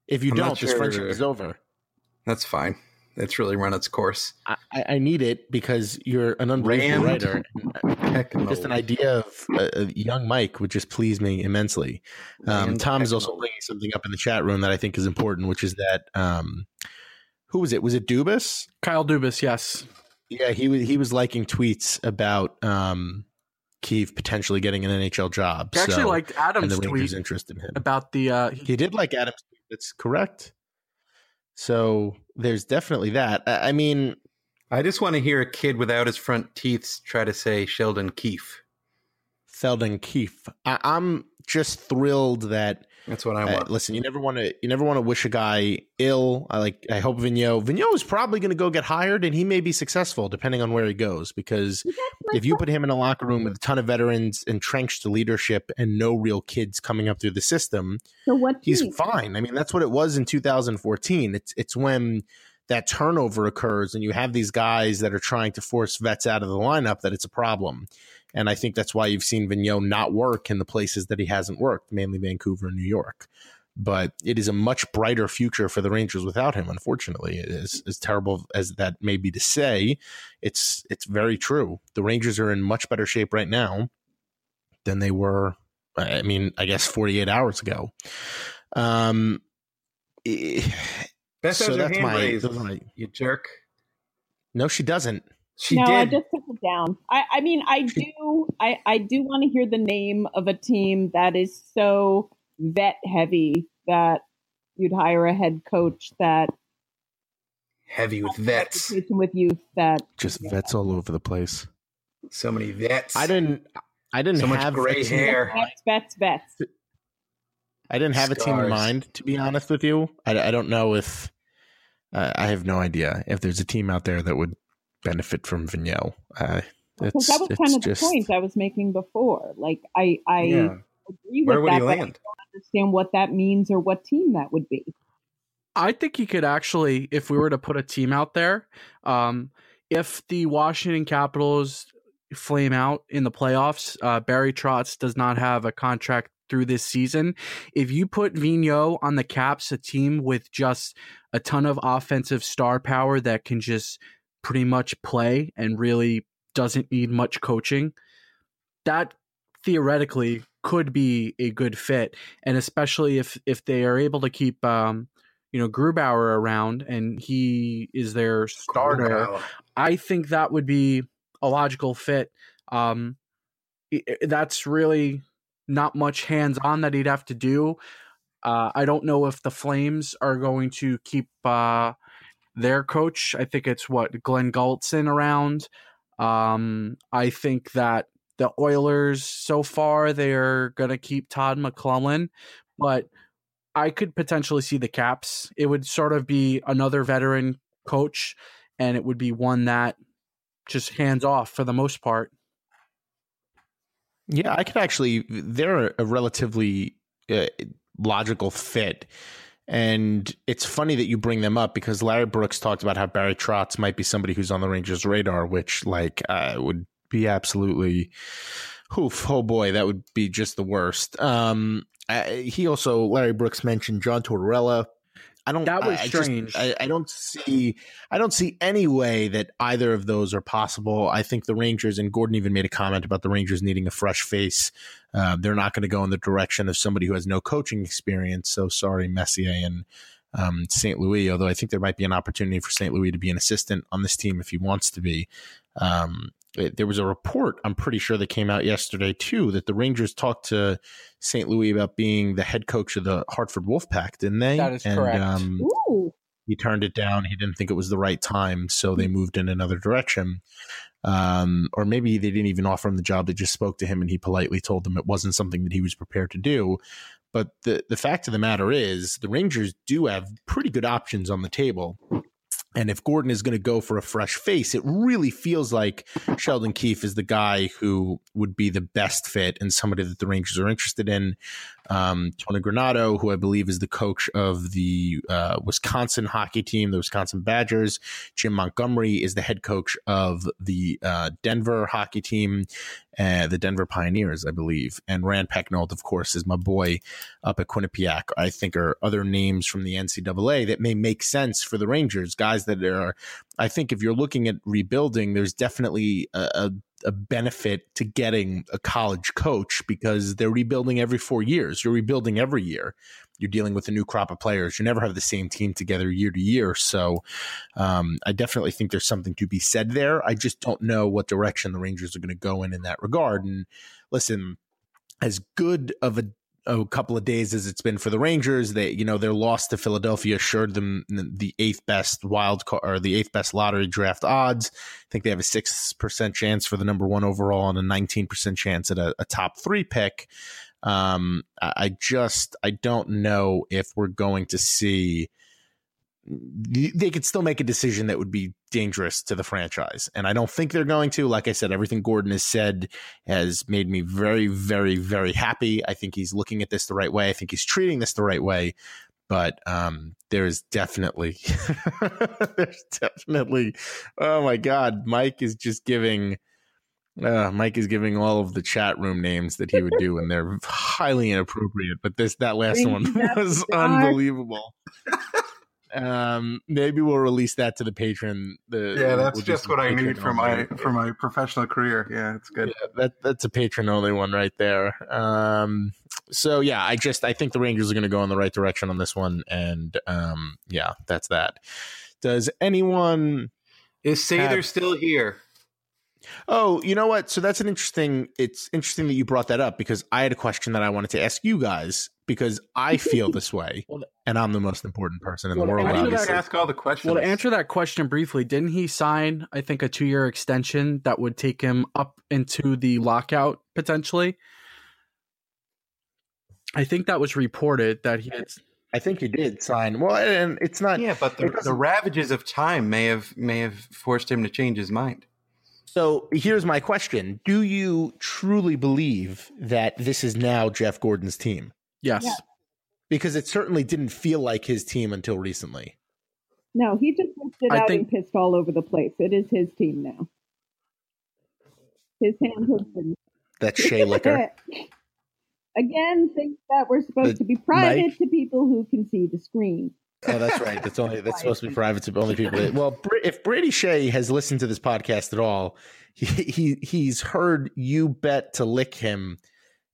If you I'm don't, this friendship is over. That's fine. It's really run its course. I, I I need it because you're an unbelievable Rand writer. Pecknold. Just an idea of uh, uh, young Mike would just please me immensely. Um, Tom is also Pecknold. bringing something up in the chat room that I think is important, which is that um, who was it? Was it Dubas? Kyle Dubas, yes. Yeah, he was he was liking tweets about um, Keefe potentially getting an NHL job. He actually so- liked and Adam's the Rangers' tweet interest in him. about the uh, he- He did like Adams. That's correct. So there's definitely that. I I mean, I just want to hear a kid without his front teeth try to say Sheldon Keefe. Sheldon Keefe. I, I'm just thrilled that That's what I Uh, want. listen, you never want to you never want to wish a guy ill. I like I hope Vigneault Vigneault is probably going to go get hired and he may be successful depending on where he goes because if you put him in a locker room with a ton of veterans, entrenched to leadership and no real kids coming up through the system, So what he's team? fine. I mean, that's what it was in 2014. It's it's when that turnover occurs and you have these guys that are trying to force vets out of the lineup that it's a problem. And I think that's why you've seen Vigneault not work in the places that he hasn't worked, mainly Vancouver and New York. But it is a much brighter future for the Rangers without him. Unfortunately, as as terrible as that may be to say, it's it's very true. The Rangers are in much better shape right now than they were. I mean, I guess 48 hours ago. Um, eh, Beth so has her that's hand my, raised. my- You jerk. No, she doesn't. She no, did. I just took it down. I, I mean, I do, I, I do want to hear the name of a team that is so vet heavy that you'd hire a head coach that Heavy with vets. reputation with youth that Just vets all over the place. So many vets. I didn't. I didn't So much have gray a hair. vets, vets, vets. I didn't have a team in mind, to be honest with you. I, I don't know if uh, I have no idea if there's a team out there that would benefit from Vigneault. Uh, Because it's, that was kind of just, the point I was making before. Like, I, I Yeah. agree with Where would that, he but land? I don't understand what that means or what team that would be. I think he could actually, if we were to put a team out there, um, if the Washington Capitals flame out in the playoffs, uh, Barry Trotz does not have a contract through this season. If you put Vigneault on the Caps, a team with just a ton of offensive star power that can just pretty much play and really doesn't need much coaching, that theoretically could be a good fit. And especially if if they are able to keep um, you know Grubauer around and he is their starter, Wow. I think that would be a logical fit. Um, that's really not much hands on that he'd have to do. Uh, I don't know if the Flames are going to keep uh, their coach. I think it's what Glen Gulutzan around. Um, I think that the Oilers so far they're going to keep Todd McLellan, but I could potentially see the Caps. It would sort of be another veteran coach, and it would be one that just hands off for the most part. Yeah, I could actually. They're a relatively uh, logical fit, and it's funny that you bring them up because Larry Brooks talked about how Barry Trotz might be somebody who's on the Rangers' radar, which like uh, would be absolutely. Oof, oh boy, that would be just the worst. Um, uh, he also Larry Brooks mentioned John Tortorella. I don't. That was I, I just- strange. I, I don't see. I don't see any way that either of those are possible. I think the Rangers and Gorton even made a comment about the Rangers needing a fresh face. Uh, they're not going to go in the direction of somebody who has no coaching experience. So sorry, Messier and um, St. Louis. Although I think there might be an opportunity for St. Louis to be an assistant on this team if he wants to be. Um, there was a report, I'm pretty sure, that came out yesterday too, that the Rangers talked to St. Louis about being the head coach of the Hartford Wolfpack, didn't they? That is and, correct. Um, he turned it down. He didn't think it was the right time, so they moved in another direction. Um, or maybe they didn't even offer him the job. They just spoke to him and he politely told them it wasn't something that he was prepared to do. But the, the fact of the matter is, the Rangers do have pretty good options on the table. And if Gorton is going to go for a fresh face, it really feels like Sheldon Keefe is the guy who would be the best fit and somebody that the Rangers are interested in. Um, Tony Granato, who I believe is the coach of the uh, Wisconsin hockey team, the Wisconsin Badgers. Jim Montgomery is the head coach of the uh, Denver hockey team, uh, the Denver Pioneers, I believe. And Rand Pecknold, of course, is my boy up at Quinnipiac. I think are other names from the NCAA that may make sense for the Rangers, guys that are. I think if you're looking at rebuilding, there's definitely a, a a benefit to getting a college coach because they're rebuilding every four years. You're rebuilding every year. You're dealing with a new crop of players. You never have the same team together year to year. So um, I definitely think there's something to be said there. I just don't know what direction the Rangers are going to go in in that regard. And listen, as good of a a couple of days as it's been for the Rangers. They, you know, their loss to Philadelphia assured them the eighth best wild card or the eighth best lottery draft odds. I think they have a six percent chance for the number one overall and a nineteen percent chance at a, a top three pick. Um, I just I don't know if we're going to see they could still make a decision that would be dangerous to the franchise. And I don't think they're going to. Like I said, everything Gorton has said has made me very, very, very happy. I think he's looking at this the right way. I think he's treating this the right way. But um, there's definitely, there's definitely, oh my God, Mike is just giving. Uh, Mike is giving all of the chat room names that he would do, and they're highly inappropriate. But this that last one was unbelievable um maybe we'll release that to the Patreon the yeah that's we'll just what i need for my for my professional career. Yeah it's good. Yeah, that that's a Patreon only one right there. Um so yeah i just i think the rangers are going to go in the right direction on this one and um yeah that's that. Does anyone is Sather have... still here Oh, you know what? So that's an interesting. It's interesting that you brought that up because I had a question that I wanted to ask you guys because I feel this way, and I'm the most important person in well, the world. Why do you ask all the questions? Well, to answer that question briefly, didn't he sign? I think a two year extension that would take him up into the lockout potentially. I think that was reported that he had. I think he did sign. Well, and it's not. Yeah, but the, the ravages of time may have may have forced him to change his mind. So here's my question: Do you truly believe that this is now Jeff Gorton's team? Yes. Yeah. Because it certainly didn't feel like his team until recently. No, he just lifted out think... and pissed all over the place. It is his team now. His hand has been. That's Skjei Liquor. Again, things that were supposed the to be private Mike? to people who can see the screen. Oh, that's right. That's only that's supposed to be private to only people. That, well, if Brady Skjei has listened to this podcast at all, he, he he's heard you bet to lick him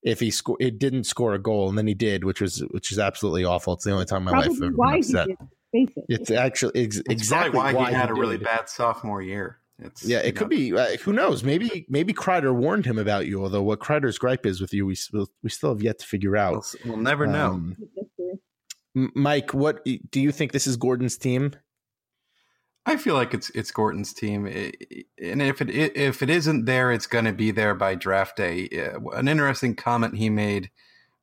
if he sco- it didn't score a goal, and then he did, which was which is absolutely awful. It's the only time my Probably life I've ever been upset. It. It's actually ex- it's exactly why, why, he had he a really bad sophomore year. It's, yeah, it could know. be. Uh, who knows? Maybe maybe Kreider warned him about you. Although what Kreider's gripe is with you, we we still have yet to figure out. We'll, we'll never know. Um, Mike, what do you think this is Gorton's team? I feel like it's it's Gorton's team, and if it if it isn't there, it's going to be there by draft day. Uh, an interesting comment he made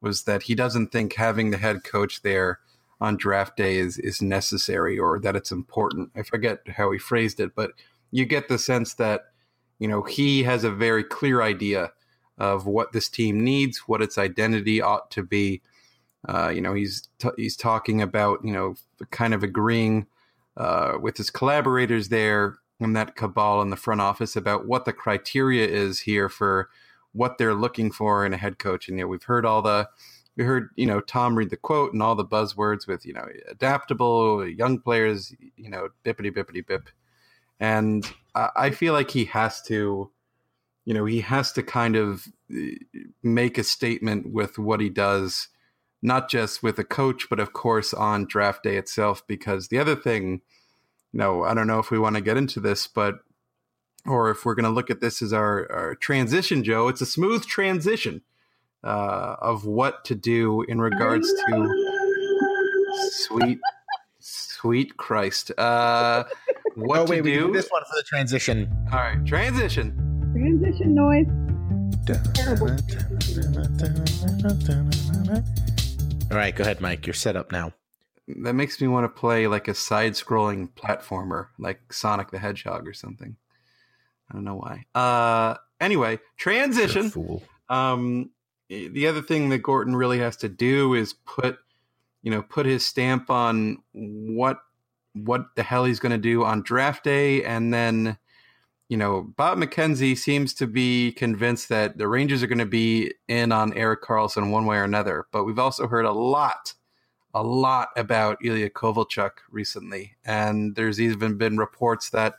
was that he doesn't think having the head coach there on draft day is is necessary or that it's important. I forget how he phrased it, but you get the sense that you know he has a very clear idea of what this team needs, what its identity ought to be, uh, you know, he's t- he's talking about you know kind of agreeing uh, with his collaborators there in that cabal in the front office about what the criteria is here for what they're looking for in a head coach. And you know, we've heard all the we heard you know Tom read the quote and all the buzzwords with you know adaptable young players, you know bippity bippity bip, and I, I feel like he has to. You know, he has to kind of uh, make a statement with what he does not just with a coach, but of course on draft day itself. Because the other thing, no, I don't know if we want to get into this, but or if we're going to look at this as our, our, transition, Joe, it's a smooth transition uh, of what to do in regards to sweet, Sweet Christ. Uh, what oh to wait, we do? do this one for the transition. All right, transition. Transition noise. All right, go ahead, Mike. You're set up now. That makes me want to play like a side-scrolling platformer, like Sonic the Hedgehog or something. I don't know why. Uh, anyway, transition. Fool. Um, the other thing that Gorton really has to do is put, you know, put his stamp on what what the hell he's going to do on draft day, and then, you know, Bob McKenzie seems to be convinced that the Rangers are going to be in on Erik Karlsson one way or another. But we've also heard a lot, a lot about Ilya Kovalchuk recently, and there's even been reports that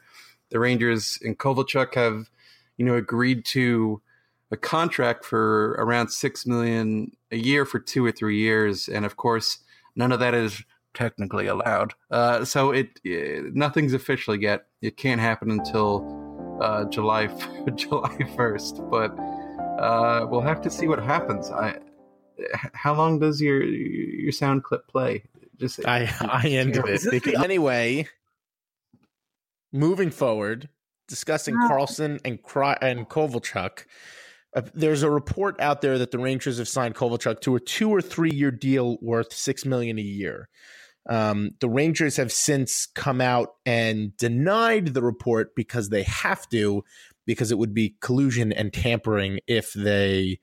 the Rangers and Kovalchuk have, you know, agreed to a contract for around six million a year for two or three years, and of course, none of that is technically allowed. Uh, so it, it nothing's official yet. It can't happen until uh, July July first, but uh, we'll have to see what happens. I, how long does your your sound clip play? Just I I ended it. Because anyway, moving forward, discussing Karlsson and Kry- and Kovalchuk. Uh, there's a report out there that the Rangers have signed Kovalchuk to a two or three year deal worth six million a year. Um, the Rangers have since come out and denied the report because they have to, because it would be collusion and tampering if they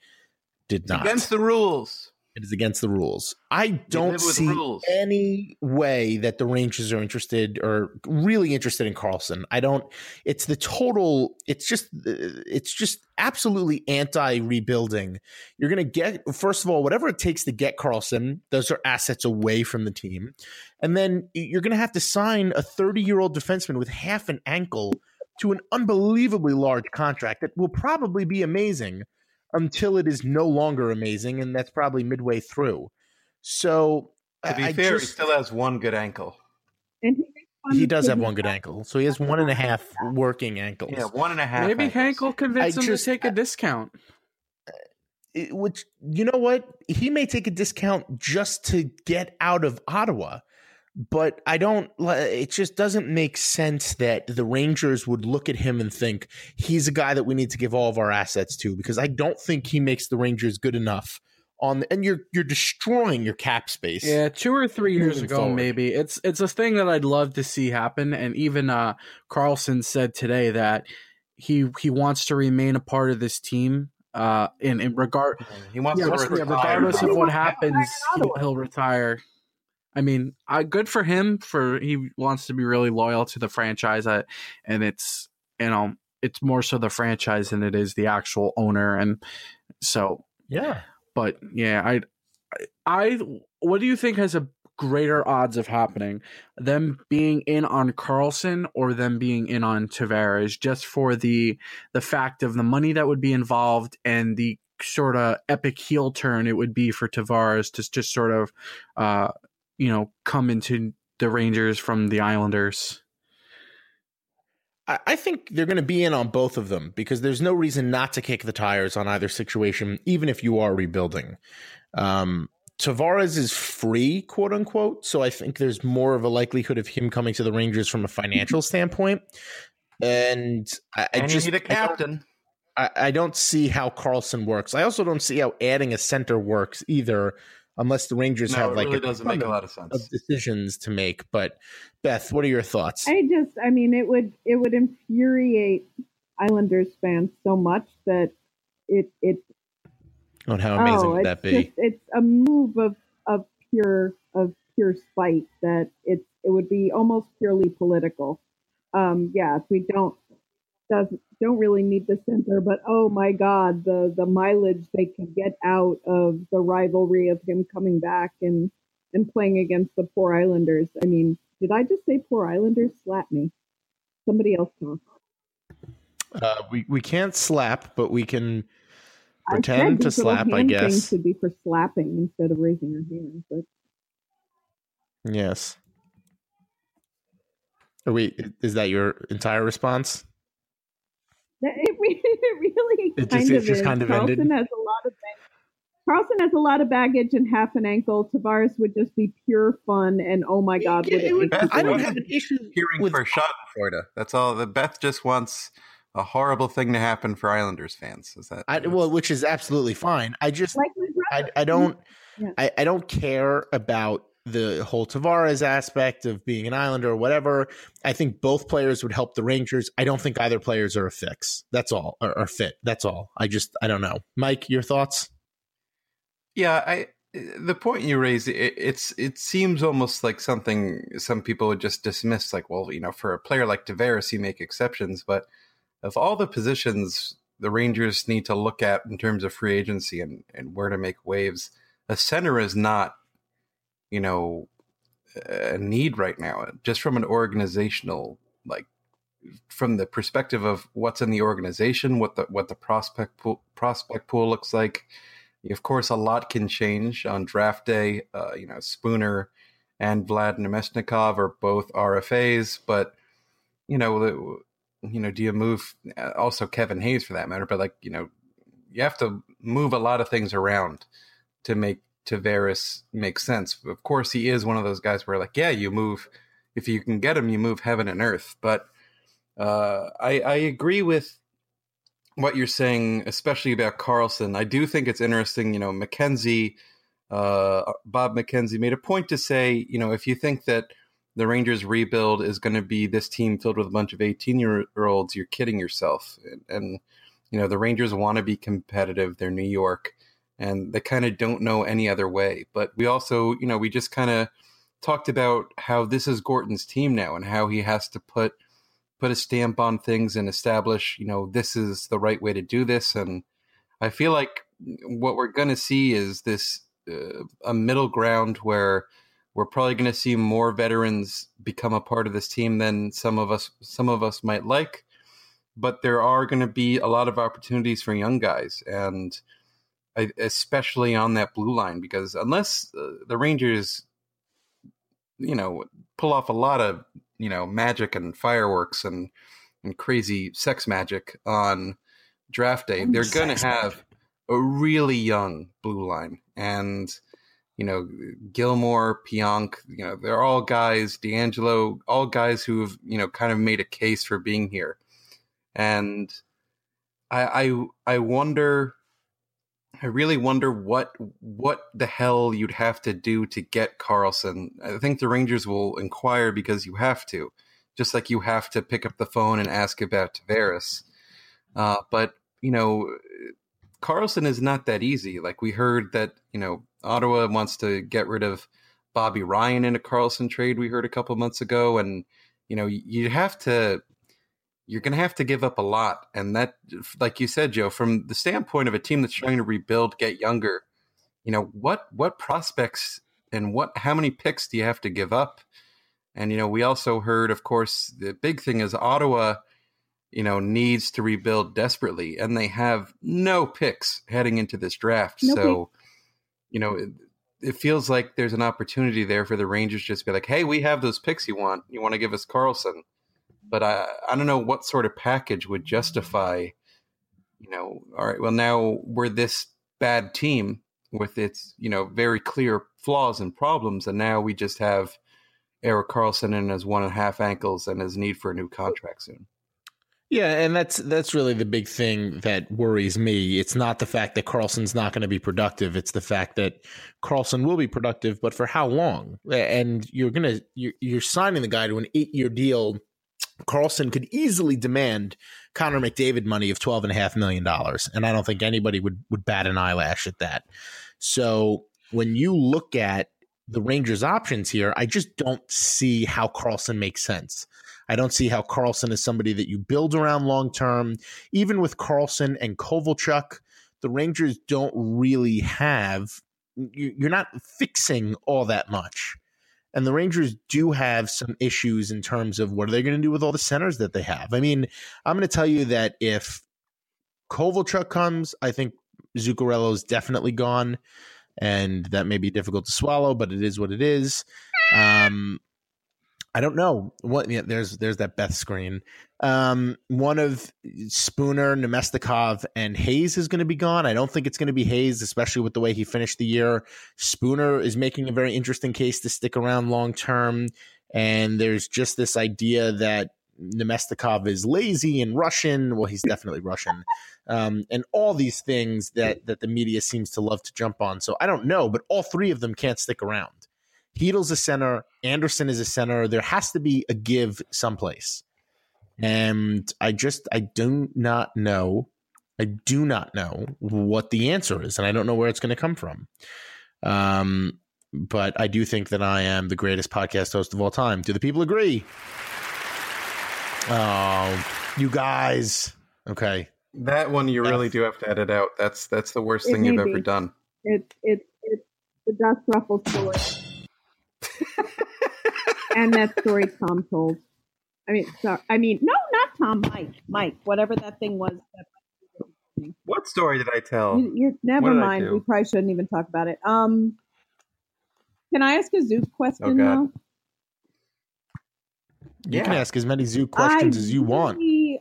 did not. against the rules. It is against the rules. I don't see any way that the Rangers are interested or really interested in Karlsson. I don't. It's the total. It's just. uh, It's just absolutely anti rebuilding. You're going to get first of all whatever it takes to get Karlsson. Those are assets away from the team, and then you're going to have to sign a 30 year old defenseman with half an ankle to an unbelievably large contract that will probably be amazing until it is no longer amazing, and that's probably midway through. So To be I fair, he just- still has one good ankle. And he, he does have one good ankle, so he has one and a half working ankles. Yeah, one and a half. Maybe ankles. Hank will convince I him just- to take a discount. It- which you know what he may take a discount just to get out of Ottawa, but I don't. It just doesn't make sense that the Rangers would look at him and think he's a guy that we need to give all of our assets to because I don't think he makes the Rangers good enough. On and you're you're destroying your cap space. Yeah, two or three years ago, forward. maybe it's it's a thing that I'd love to see happen. And even uh, Karlsson said today that he he wants to remain a part of this team. Uh, in in regard, He wants yeah, to yeah, retire. regardless of what happens, retire he'll, he'll retire. I mean, I, good for him. For he wants to be really loyal to the franchise, uh, and it's you know it's more so the franchise than it is the actual owner. And so yeah. but yeah, I, I, what do you think has a greater odds of happening? Them being in on Karlsson or them being in on Tavares, just for the the fact of the money that would be involved and the sort of epic heel turn it would be for Tavares to just sort of, uh, you know, come into the Rangers from the Islanders. I I think they're going to be in on both of them because there's no reason not to kick the tires on either situation, even if you are rebuilding. Um, Tavares is free, quote unquote. So I think there's more of a likelihood of him coming to the Rangers from a financial standpoint. And I, I And just you need a I don't- captain. I, I don't see how Karlsson works. I also don't see how adding a center works either, unless the Rangers No, have it like really a doesn't make a lot of sense. of decisions to make. But Beth, what are your thoughts? I just, I mean, it would it would infuriate Islanders fans so much that it it On how amazing oh, would that be? Just, it's a move of of pure of pure spite that it it would be almost purely political. Um, yeah, if we don't doesn't don't really need the center, but oh my God, the the mileage they could get out of the rivalry of him coming back and and playing against the poor Islanders. I mean, did I just say poor Islanders? Slap me. Somebody else talk. Uh, we we can't slap, but we can pretend to slap. I guess. should be for slapping instead of raising your hand. But Yes. Are we? Is that your entire response? That- It, re- it really It kind just- it of just is. kind of Karlsson ended? has a lot of Karlsson has a lot of baggage and half an ankle. Tavares would just be pure fun, and oh my god, would it? would- I don't have an issue Hearing with for Schadenfreude. That's all. The Beth just wants a horrible thing to happen for Islanders fans. Is that? I, well, which is absolutely fine. I just like my I. I don't Yeah. I, I don't care about the whole Tavares aspect of being an Islander or whatever. I think both players would help the Rangers. I don't think either players are a fix. That's all, or, or fit. That's all. I just I don't know. Mike, your thoughts? Yeah, I the point you raise it, it's it seems almost like something some people would just dismiss like well you know for a player like Tavares you make exceptions but of all the positions the Rangers need to look at in terms of free agency and, and where to make waves a center is not you know a need right now just from an organizational like from the perspective of what's in the organization what the what the prospect pool, prospect pool looks like of course, a lot can change on draft day. Uh, you know, Spooner and Vlad Namestnikov are both RFAs, but you know, you know, do you move? uh, Also, Kevin Hayes for that matter, but like you know, you have to move a lot of things around to make Tavares makes sense. Of course, he is one of those guys where like, yeah, you move if you can get him, you move heaven and earth. But uh, I, I agree with what you're saying, especially about Karlsson. I do think it's interesting. You know, McKenzie, uh, Bob McKenzie made a point to say, you know, if you think that the Rangers rebuild is going to be this team filled with a bunch of 18 year olds, you're kidding yourself. And, and you know, the Rangers want to be competitive. They're New York, and they kind of don't know any other way. But we also, you know, we just kind of talked about how this is Gorton's team now and how he has to put put a stamp on things and establish, you know, this is the right way to do this. And I feel like what we're going to see is this uh, a middle ground where we're probably going to see more veterans become a part of this team than some of us some of us might like. But there are going to be a lot of opportunities for young guys, and especially on that blue line, because unless uh, the Rangers, you know, pull off a lot of you know magic and fireworks and and crazy sex magic on draft day, they're going to have a really young blue line and you know Gilmour, Pionk, you know they're all guys, DeAngelo, all guys who have you know kind of made a case for being here, and I I, I wonder. I really wonder what what the hell you'd have to do to get Karlsson. I think the Rangers will inquire because you have to, just like you have to pick up the phone and ask about Tavares. Uh, but you know, Karlsson is not that easy. Like we heard that you know Ottawa wants to get rid of Bobby Ryan in a Karlsson trade. We heard a couple months ago, and you know you have to you're going to have to give up a lot. And that, like you said, Joe, from the standpoint of a team that's trying to rebuild, get younger, you know, what, what prospects and what, how many picks do you have to give up? And, you know, we also heard, of course, the big thing is Ottawa, you know, needs to rebuild desperately and they have no picks heading into this draft. No so, you know, it, it feels like there's an opportunity there for the Rangers just to be like, hey, we have those picks you want. You want to give us Karlsson? But I I don't know what sort of package would justify, you know, all right, well now we're this bad team with its, you know, very clear flaws and problems, and now we just have Erik Karlsson and his one and a half ankles and his need for a new contract soon. Yeah, and that's that's really the big thing that worries me. It's not the fact that Karlsson's not going to be productive. It's the fact that Karlsson will be productive, but for how long? And you're gonna you're, you're signing the guy to an eight year deal. Karlsson could easily demand Connor McDavid money of twelve and a half million dollars, and I don't think anybody would would bat an eyelash at that. So when you look at the Rangers' options here, I just don't see how Karlsson makes sense. I don't see how Karlsson is somebody that you build around long term. Even with Karlsson and Kovalchuk, the Rangers don't really have. You're not fixing all that much. And the Rangers do have some issues in terms of what are they going to do with all the centers that they have. I mean, I'm going to tell you that if Kovalchuk comes, I think Zuccarello is definitely gone, and that may be difficult to swallow, but it is what it is. Um, I don't know what. Yeah, there's there's that Beth screen. Um, one of Spooner, Namestnikov, and Hayes is going to be gone. I don't think it's going to be Hayes, especially with the way he finished the year. Spooner is making a very interesting case to stick around long term, and there's just this idea that Namestnikov is lazy and Russian. Well, he's definitely Russian, um, and all these things that that the media seems to love to jump on. So I don't know, but all three of them can't stick around. Chytil's a center. Andersson is a center. There has to be a give someplace. And I just, I do not know. I do not know what the answer is. And I don't know where it's going to come from. Um, but I do think that I am the greatest podcast host of all time. Do the people agree? Oh, you guys. Okay. That one you really do have to edit out. That's that's the worst thing you've ever done. It's it's it's the dust ruffle story and that story Tom told. I mean, sorry, I mean, no, not Tom, Mike, Mike, whatever that thing was. What story did I tell? You, you, never mind. We probably shouldn't even talk about it. Um, can I ask a Zook question oh, now? You yeah. can ask as many Zook questions I as you want.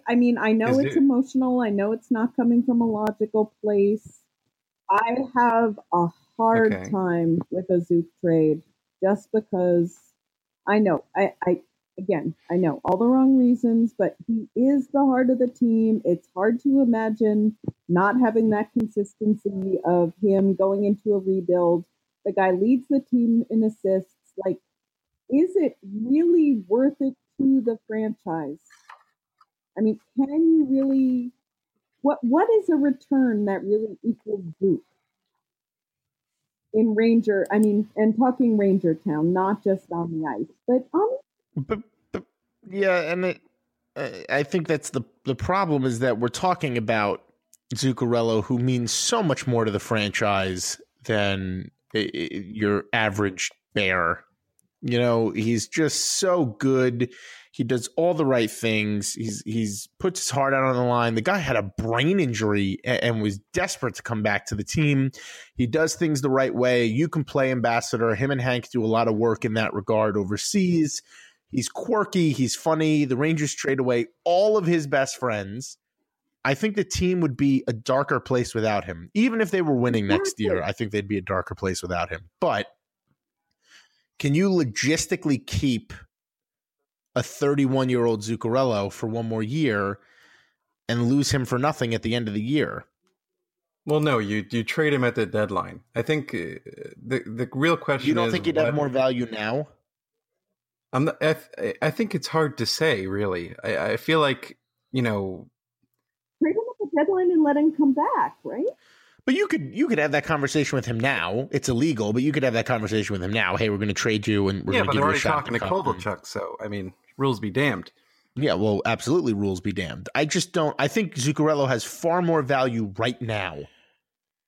I mean, I know Is it's it? emotional. I know it's not coming from a logical place. I have a hard okay. time with a Zook trade just because I know I, I again I know all the wrong reasons, but he is the heart of the team. It's hard to imagine not having that consistency of him going into a rebuild. The guy leads the team in assists. Like, is it really worth it to the franchise? I mean, can you really? What what is a return that really equals Zook? In Ranger, I mean, and talking Ranger Town, not just on the ice, but um, but, but yeah, and it, I think that's the the problem is that we're talking about Zuccarello, who means so much more to the franchise than your average bear. You know, he's just so good. He does all the right things. He's he's puts his heart out on the line. The guy had a brain injury and, and, was desperate to come back to the team. He does things the right way. You can play ambassador. Him and Hank do a lot of work in that regard overseas. He's quirky. He's funny. The Rangers trade away all of his best friends. I think the team would be a darker place without him. Even if they were winning next year, I think they'd be a darker place without him. But can you logistically keep a 31 year old Zuccarello for one more year and lose him for nothing at the end of the year. Well, no, you you trade him at the deadline. I think uh, the the real question. You don't is think he'd what, have more value now? I'm not, I, th- I think it's hard to say. Really, I, I feel like you know. Trade him at the deadline and let him come back, right? But you could you could have that conversation with him now. It's illegal, but you could have that conversation with him now. Hey, we're going to trade you, and we're yeah, going to give you a shot. talking to Kovalchuk, so I mean, rules be damned. Yeah, well, absolutely, rules be damned. I just don't. I think Zuccarello has far more value right now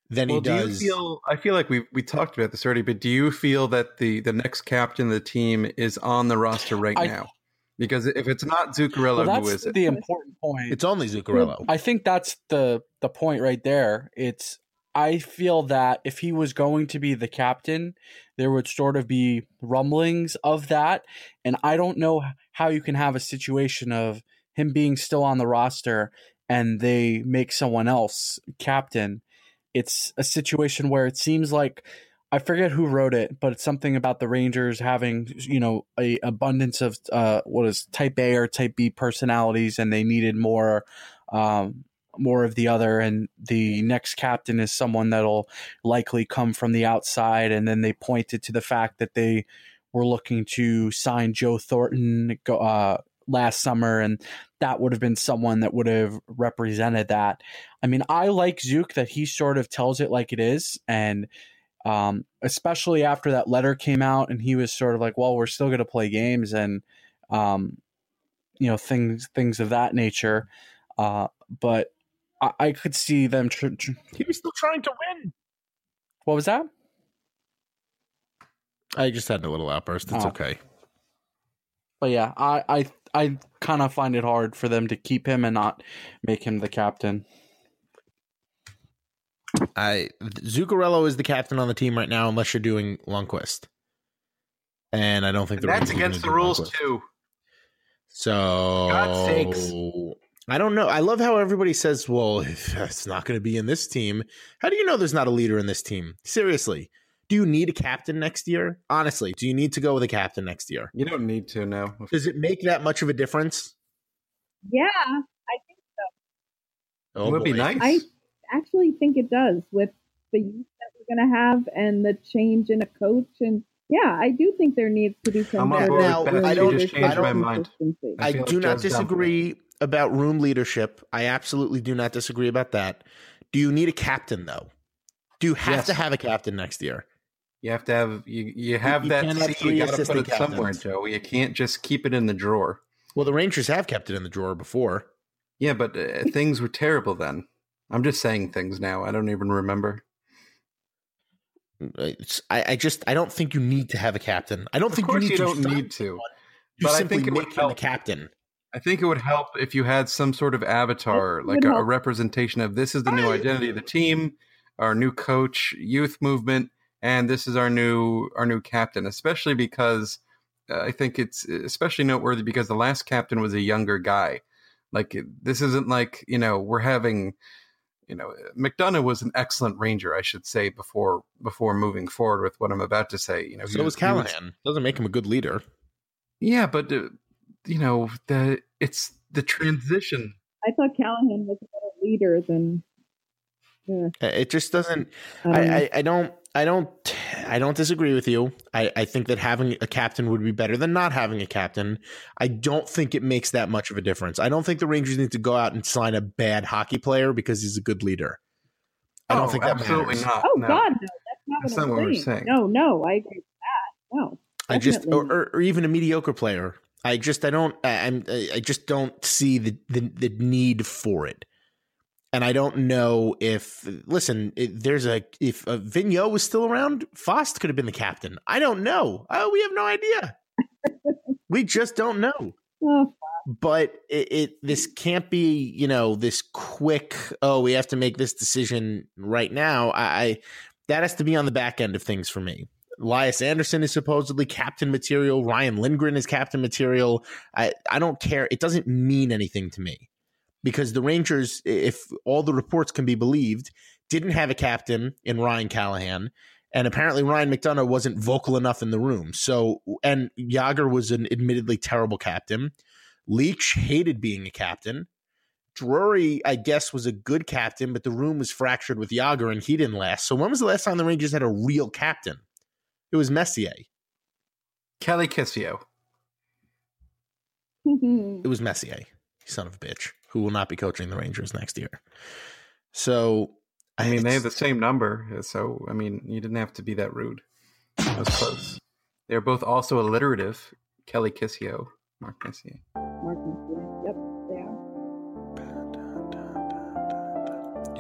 than well, he does. Do you feel? I feel like we we talked about this already, but do you feel that the the next captain of the team is on the roster right I, now? Because if it's not Zuccarello, well, who is it? The important point. It's only Zuccarello. I think that's the the point right there. It's I feel that if he was going to be the captain, there would sort of be rumblings of that. And I don't know how you can have a situation of him being still on the roster and they make someone else captain. It's a situation where it seems like I forget who wrote it, but it's something about the Rangers having, you know, a abundance of uh, what is type A or type B personalities, and they needed more um, more of the other and the next captain is someone that'll likely come from the outside and then they pointed to the fact that they were looking to sign Joe Thornton uh, last summer and that would have been someone that would have represented that. I mean, I like Zook that he sort of tells it like it is and um, especially after that letter came out and he was sort of like, well, we're still going to play games and um, you know things things of that nature. Uh, but I, I could see them. Tr- tr- he was still trying to win. What was that? I just had a little outburst. It's oh. okay. But yeah, I I I kind of find it hard for them to keep him and not make him the captain. I Zuccarello is the captain on the team right now, unless you're doing Lundqvist. and I don't think And the that's against the rules Lundqvist. too. So God's sakes. I don't know. I love how everybody says, "Well, if it's not going to be in this team." How do you know there's not a leader in this team? Seriously, do you need a captain next year? Honestly, do you need to go with a captain next year? You don't need to now. Does it make that much of a difference? Yeah, I think Oh, it would be nice. I actually think it does with the youth that we're going to have and the change in a coach. And yeah, I do think there needs to be some I'm on better board with room Beth. You just leadership changed my mind. I I do like not Joe's dumb. disagree about room leadership. I absolutely do not disagree about that. Do you need a captain though? Do you have Yes. to have a captain next year? You have to have you. You have you that can't have. You got to put it somewhere. Joe. You can't just keep it in the drawer. Well, the Rangers have kept it in the drawer before. Yeah, but uh, things were terrible then. I'm just saying things now. I don't even remember. It's, I, I just I don't think you need to have a captain. I don't Of think you you need don't to need to. You But I simply think it would make him the captain. I think it would help if you had some sort of avatar, like a, a representation of this is the new identity of the team, our new coach, youth movement, and this is our new our new captain. Especially because uh, I think it's especially noteworthy because the last captain was a younger guy. Like this isn't like you know we're having, you know, McDonagh was an excellent ranger, I should say before before moving forward with what I'm about to say. You know, he So was he was- Callahan. Doesn't make him a good leader. yeah, but uh, you know the it's the transition. I thought Callahan was a better leader than. Yeah, It just doesn't. I. I, I, I don't. I don't. I don't disagree with you. I, I think that having a captain would be better than not having a captain. I don't think it makes that much of a difference. I don't think the Rangers need to go out and sign a bad hockey player because he's a good leader. I don't Oh, think that absolutely matters. not. oh no. God, no, that's not That's what not I'm what we're saying. saying. No, no, I agree with that. No, I just, or, or even a mediocre player. I just, I don't, I, I'm, I just don't see the, the the need for it. And I don't know if, listen, if there's a, if uh, Vigneault was still around, Fast could have been the captain. I don't know. Oh, we have no idea. we just don't know. Oh, But it, it, this can't be, you know, this quick. Oh, we have to make this decision right now. I, I that has to be on the back end of things for me. Elias Andersson is supposedly captain material. Ryan Lindgren is captain material. I, I don't care. It doesn't mean anything to me because the Rangers, if all the reports can be believed, didn't have a captain in Ryan Callahan. And apparently Ryan McDonagh wasn't vocal enough in the room. So, and Jagr was an admittedly terrible captain. Leach hated being a captain. Drury, I guess, was a good captain, but the room was fractured with Jagr and he didn't last. So when was the last time the Rangers had a real captain? It was Messier. Kelly Kisio. It was Messier, son of a bitch, who will not be coaching the Rangers next year. So I mean, they have the same number, so I mean, you didn't have to be that rude. That was close. They're both also alliterative. Kelly Kisio, Mark Messier. Martin, yep,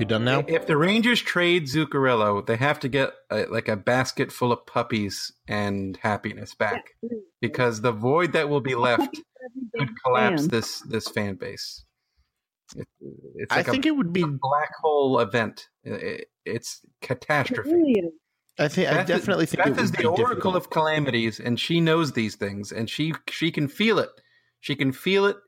you done now? If the Rangers trade Zuccarello, they have to get a, like a basket full of puppies and happiness back because the void that will be left Puppy could collapse fan. this this fan base. It, it's I think a, it would be. black hole event. It- it's It catastrophe. really. I think. I Beth, definitely think Beth it is would the be oracle difficult. of calamities, and she knows these things, and she she can feel it. She can feel it i-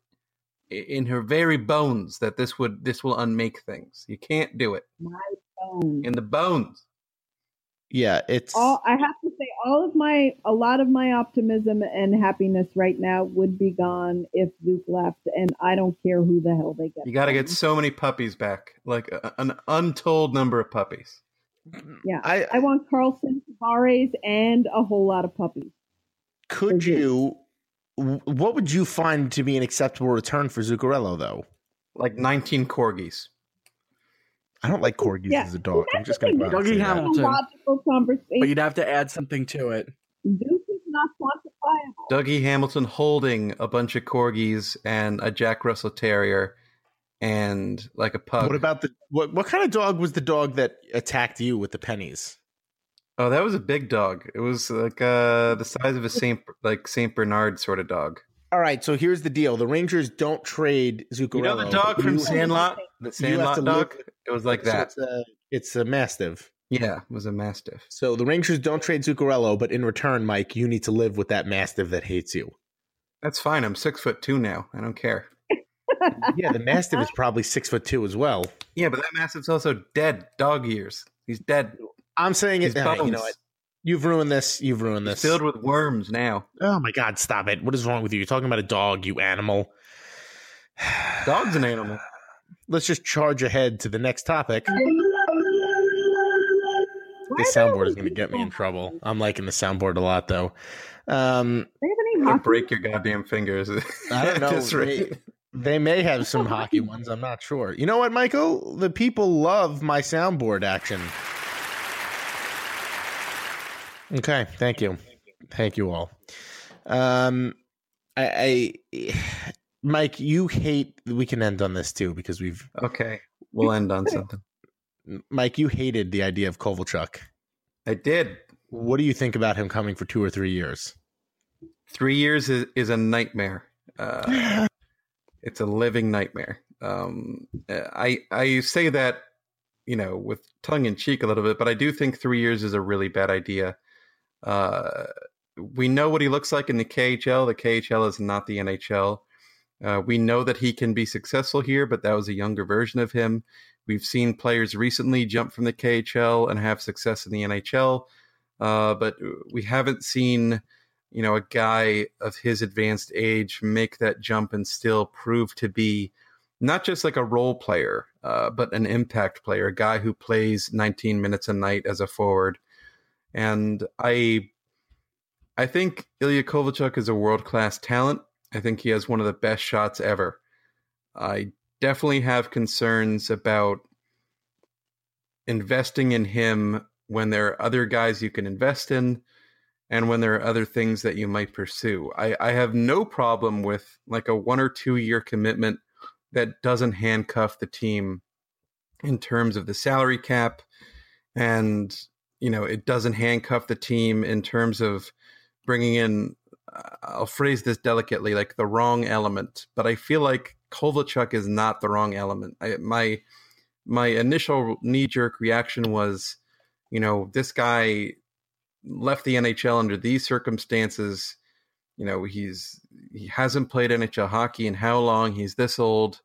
in her very bones that this would this will unmake things. You can't do it My phone. in the bones. Yeah, it's. all I have to say, all of my, a lot of my optimism and happiness right now would be gone if Zook left, and I don't care who the hell they get. You got to get so many puppies back, like a, an untold number of puppies. Yeah, I, I want Karlsson, Tavares, and a whole lot of puppies. could for Zook. you? What would you find to be an acceptable return for Zuccarello, though? Like 19 corgis. I don't like corgis Yeah. as a dog. I'm just going to thing, go out and Dougie say. Hamilton. A logical conversation. But you'd have to add something to it. Zook is not quantifiable. Dougie Hamilton holding a bunch of corgis and a Jack Russell Terrier and like a pug. What about the what? What kind of dog was the dog that attacked you with the pennies? Oh, that was a big dog. It was like uh, the size of a Saint like Saint Bernard sort of dog. All right, so here's the deal: the Rangers don't trade Zuccarello. You know the dog from Sandlot, the Sandlot dog. look- It was like so that. It's a, it's a mastiff. Yeah, it was a mastiff. So the Rangers don't trade Zuccarello, but in return, Mike, you need to live with that mastiff that hates you. That's fine. I'm six foot two now. I don't care. yeah, the mastiff is probably six foot two as well. Yeah, but that mastiff's also dead. Dog years. He's dead. I'm saying it. His you know bones. what? You've ruined this. You've ruined this. Filled with worms now. oh my God! Stop it! What is wrong with you? You're talking about a dog, you animal. Dog's an animal. Let's just charge ahead to the next topic. Why This soundboard is going to get me in trouble. I'm liking the soundboard a lot, though. Um, Do they have any break your goddamn fingers. I don't know. At. They, they may have some hockey ones. I'm not sure. You know what, Michael? The people love my soundboard action. Okay, thank you, thank you all. Um, I, I, Mike, you hate. We can end on this too because we've. Okay, we'll end on something. Mike, you hated the idea of Kovalchuk. I did. What do you think about him coming for two or three years? Three years is, is a nightmare. Uh, it's a living nightmare. Um, I I say that you know with tongue in cheek a little bit, but I do think three years is a really bad idea. Uh, we know what he looks like in the KHL. The KHL is not the NHL. Uh, we know that he can be successful here, but that was a younger version of him. We've seen players recently jump from the KHL and have success in the NHL, uh, but we haven't seen, you know, a guy of his advanced age make that jump and still prove to be not just like a role player, uh, but an impact player, a guy who plays 19 minutes a night as a forward. And I, I think Ilya Kovalchuk is a world class talent. I think he has one of the best shots ever. I definitely have concerns about investing in him when there are other guys you can invest in and when there are other things that you might pursue. I, I have no problem with like a one or two year commitment that doesn't handcuff the team in terms of the salary cap and you know it doesn't handcuff the team in terms of bringing in uh, I'll phrase this delicately like the wrong element but I feel like Kovalchuk is not the wrong element. I, my my initial knee jerk reaction was you know this guy left the NHL under these circumstances. You know he's he hasn't played NHL hockey in how long? He's this old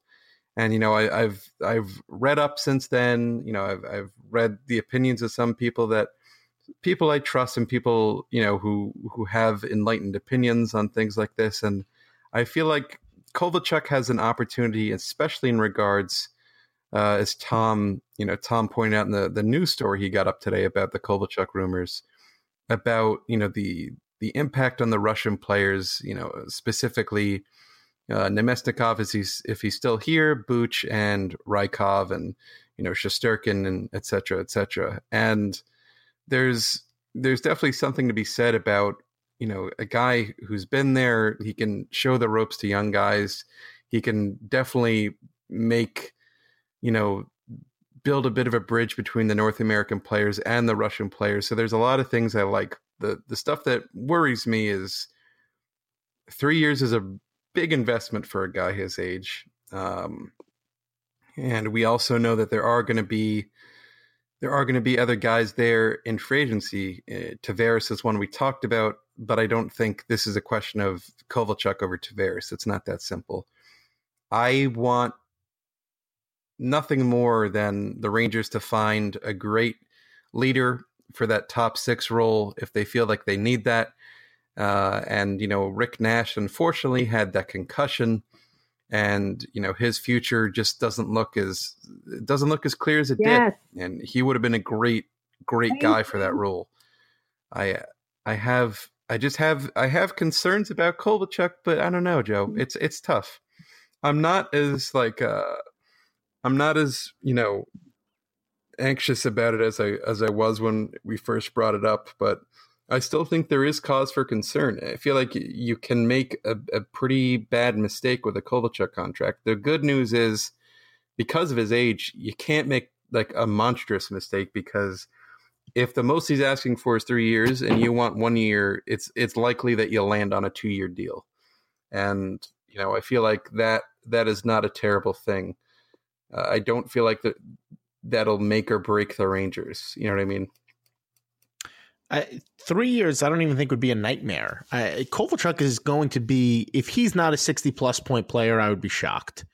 and you know I, I've I've read up since then. You know I've I've read the opinions of some people that people I trust and people you know who who have enlightened opinions on things like this, and I feel like Kovalchuk has an opportunity, especially in regards uh, as Tom you know Tom pointed out in the the news story he got up today about the Kovalchuk rumors about you know the the impact on the Russian players, you know specifically uh, Namestnikov is he's if he's still here, Booch and Rykov and you know Shesterkin and et cetera, et cetera. And there's there's definitely something to be said about you know a guy who's been there. He can show the ropes to young guys. He can definitely make you know build a bit of a bridge between the North American players and the Russian players. So there's a lot of things I like. The the stuff that worries me is three years is a big investment for a guy his age. Um, and we also know that there are going to be there are going to be other guys there in free agency. Uh, Tavares is one we talked about, but I don't think this is a question of Kovalchuk over Tavares. It's not that simple. I want nothing more than the Rangers to find a great leader for that top six role if they feel like they need that. Uh, and you know, Rick Nash unfortunately had that concussion, and you know his future just doesn't look as it doesn't look as clear as it Yes. did. And he would have been a great, great Thank guy for that role. I, I have, I just have, I have concerns about Kovalchuk, but I don't know, Joe. It's it's tough. I'm not as like, uh, I'm not as you know anxious about it as I as I was when we first brought it up, but I still think there is cause for concern. I feel like you can make a, a pretty bad mistake with a Kovalchuk contract. The good news is because of his age, you can't make like a monstrous mistake because if the most he's asking for is three years and you want one year, it's it's likely that you'll land on a two year deal. And you know, I feel like that that is not a terrible thing. Uh, I don't feel like the that'll make or break the Rangers. You know what I mean? I, three years, I don't even think would be a nightmare. I, Kovalchuk is going to be, if he's not a 60 plus point player, I would be shocked.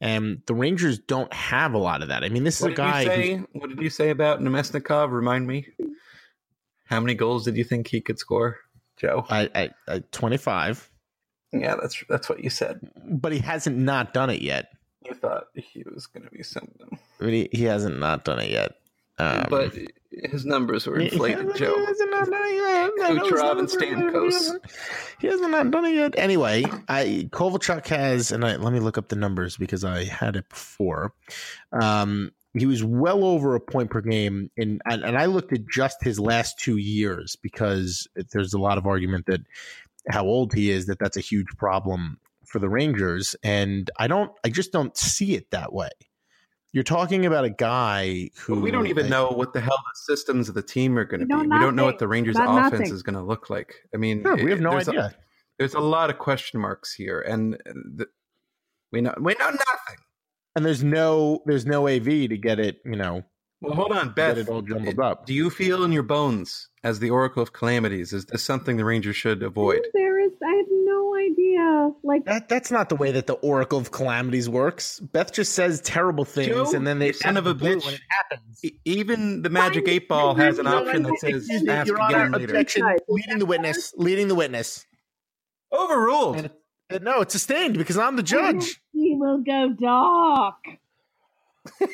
And the Rangers don't have a lot of that. I mean, this What is a guy. say? What did you say about Namestnikov? Remind me. How many goals did you think he could score, Joe? I, I, I, 25, Yeah, that's that's what you said. but he hasn't not done it yet. You thought he was going to be something, I mean, he, he hasn't not done it yet. Um, but his numbers were inflated, Joe. He hasn't done it yet. I know his Kucherov and Stamkos. He hasn't, he hasn't not done it yet. Anyway, I Kovalchuk has, and I, let me look up the numbers because I had it before. Um, he was well over a point per game, in, and, and I looked at just his last two years because there's a lot of argument that how old he is that that's a huge problem for the Rangers, and I don't, I just don't see it that way. You're talking about a guy who But we don't even know what the hell the systems of the team are going to be. know We don't know what the Rangers' about offense nothing. is going to look like. I mean, Sure, we have no there's a- idea. there's a lot of question marks here, and the, we know we know nothing. and there's no there's no AV to get it, you know, Well, hold on, Beth. get it all jumbled up. Do you feel in your bones as the Oracle of Calamities? Is this something the Rangers should avoid? There is. I have no idea. Like That that's not the way that the Oracle of Calamities works. Beth just says terrible things, Joe, and then they son of a bitch. when it happens. E- Even the Magic Eight Ball has an option that says ask Your again Honor, later. objection. Leading the witness. Leading the witness. Overruled. And Uh, No, it's sustained because I'm the judge. he will go dark.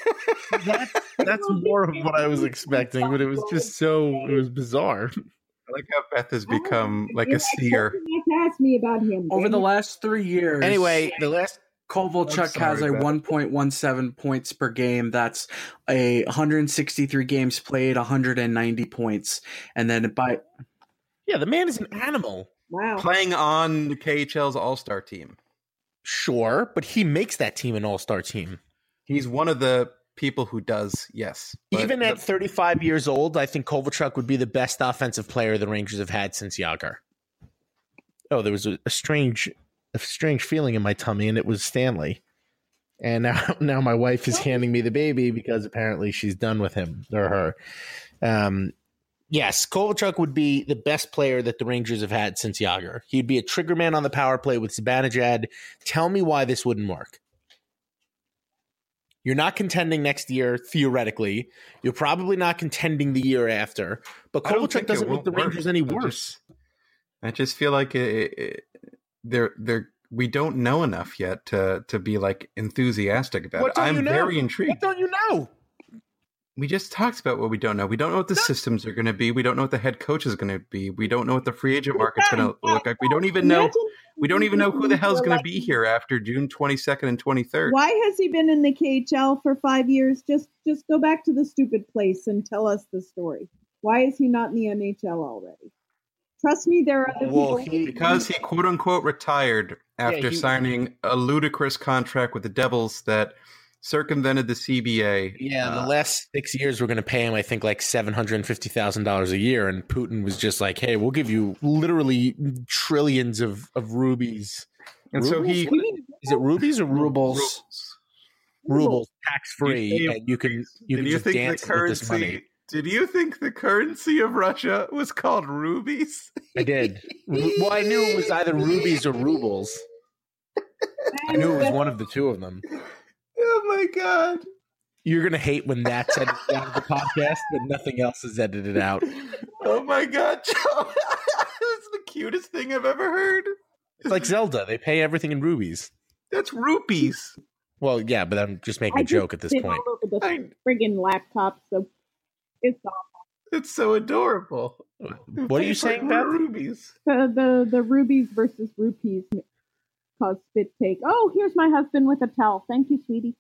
That, that's more of what I was expecting, but it was just so it was bizarre. I like how Beth has become like a seer. I ask me about him Over the last three years, Anyway, the last Kovalchuk has a 1.17 points per game. That's a 163 games played, 190 points, and then by yeah, the man is an animal. Wow. Playing on the KHL's All Star team. Sure, but he makes that team an all-star team. He's one of the people who does, yes. But Even at the- 35 years old, I think Kovalchuk would be the best offensive player the Rangers have had since Jagr. Oh, there was a, a strange, a strange feeling in my tummy, and it was Stanley. And now, now my wife is handing me the baby because apparently she's done with him or her. Um, yes, Kovalchuk would be the best player that the Rangers have had since Jagr. He'd be a trigger man on the power play with Zibanejad. Tell me why this wouldn't work. You're not contending next year, theoretically. You're probably not contending the year after. But Kovalchuk doesn't make the work. Rangers any worse. I just feel like it, it, they're they're we don't know enough yet to to be like enthusiastic about What it. I'm you know? very intrigued. What don't you know? We just talked about what we don't know. We don't know what the systems are going to be. We don't know what the head coach is going to be. We don't know what the free agent market's going to look like. We don't even know. Imagine We don't even know who the hell's We're going to be here after June 22nd and 23rd. Why has he been in the KHL for five years? Just just go back to the stupid place and tell us the story. Why is he not in the NHL already? Trust me, there are other Well, people. he- Because he quote unquote retired after he- signing a ludicrous contract with the Devils that circumvented the CBA. Yeah, Uh, the last six years we're going to pay him, I think, like seven hundred and fifty thousand dollars a year, and Putin was just like, "Hey, we'll give you literally trillions of of rubies." and so he Is it rubies or rubles? rubles. Rubles, tax free, You- and you can you can you just think dance the with this money. currency? Did you think the currency of Russia was called rubies? I did. Well, I knew it was either rubies or rubles. I knew it was one of the two of them. Oh my god! You're gonna hate when that's edited out of the podcast, but nothing else is edited out. Oh my god, Joe! That's the cutest thing I've ever heard. It's like Zelda; they pay everything in rubies. That's rupees. Well, yeah, but I'm just making I a joke at this point. all over the I, friggin' laptop, so it's awful. it's so adorable. What are you saying, Beth? Rubies. The the the rubies versus rupees cause spit take. Oh, here's my husband with a towel. Thank you, sweetie.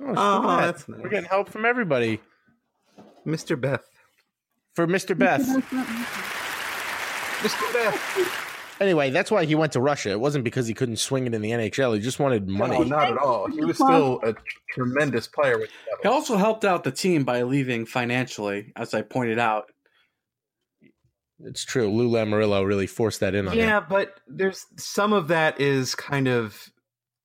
Oh, Oh, look that's nice. We're getting help from everybody. Mr. Beth. For Mr. Beth. Mr. Beth. Anyway, that's why he went to Russia. It wasn't because he couldn't swing it in the NHL. He just wanted money. No, not at all. He was still a tremendous player with the He also helped out the team by leaving financially, as I pointed out. It's true. Lou Lamoriello really forced that in on him. Yeah, but there's some of that is kind of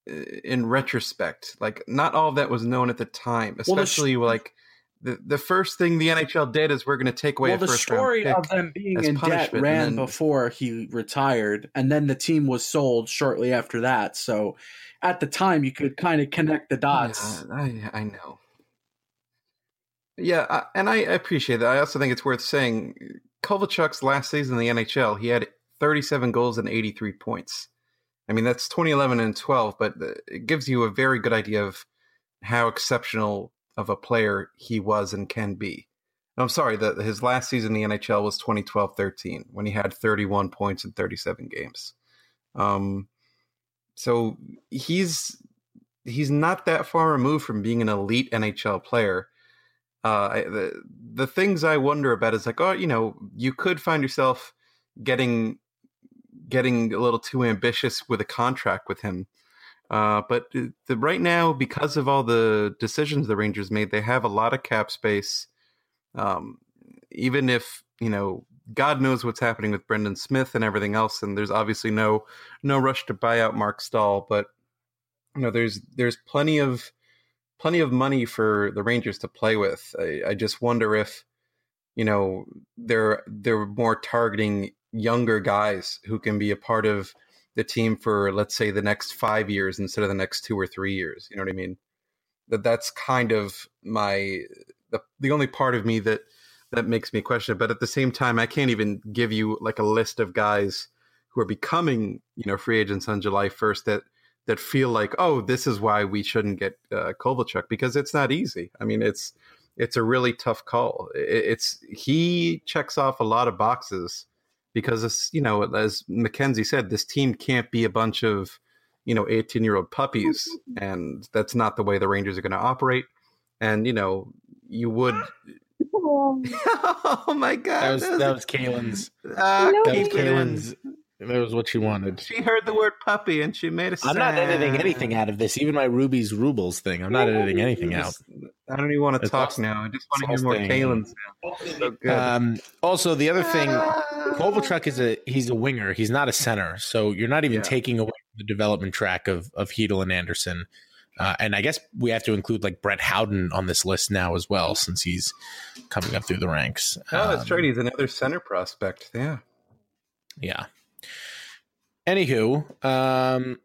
uh, in retrospect. Like not all of that was known at the time, Well, the especially like the the first thing the NHL did is we're going to take away well, a the first story round of them being as in debt ran then- before he retired, and then the team was sold shortly after that. So, at the time, you could kind of connect the dots. Yeah, I, I know. Yeah, I, and I appreciate that. I also think it's worth saying Kovalchuk's last season in the NHL, he had 37 goals and 83 points. I mean, that's 2011 and 12, but it gives you a very good idea of how exceptional of a player he was and can be. I'm sorry, that his last season in the NHL was 2012-13 when he had 31 points in 37 games. Um, so he's he's not that far removed from being an elite NHL player. Uh, I, the the things I wonder about is like, oh, you know, you could find yourself getting getting a little too ambitious with a contract with him. Uh, but the, right now, because of all the decisions the Rangers made, they have a lot of cap space. Um, even if you know, God knows what's happening with Brendan Smith and everything else, and there's obviously no no rush to buy out Marc Staal, but you know, there's there's plenty of plenty of money for the Rangers to play with. I, I just wonder if you know they're they're more targeting younger guys who can be a part of the team for let's say the next five years instead of the next two or three years. You know what I mean? That that's kind of my the the only part of me that that makes me question it. But at the same time, I can't even give you like a list of guys who are becoming you know free agents on July first that that feel like oh this is why we shouldn't get uh, Kovalchuk because it's not easy. I mean it's it's a really tough call. It's he checks off a lot of boxes because it's you know as Mackenzie said this team can't be a bunch of you know 18 year old puppies and that's not the way the Rangers are going to operate and you know you would oh my god That was that was Kaylin's. uh, That was keep it in. Kaylin's. That was what she wanted. she heard the word puppy and she made a I'm not editing anything out of this. Even my Ruby's Rubles thing. I'm not editing anything out. I don't even want to It's talk all- now. I just want to hear more staying in. Kalen's now. So. Um, also, the other thing, Kovalchuk is a he's a winger. He's not a center, so you're not even Yeah. taking away the development track of of Chytil and Andersson. Uh, and I guess we have to include like Brett Howden on this list now as well, since he's coming up through the ranks. oh, that's Um, right. He's another center prospect. Yeah. Yeah. Anywho, um,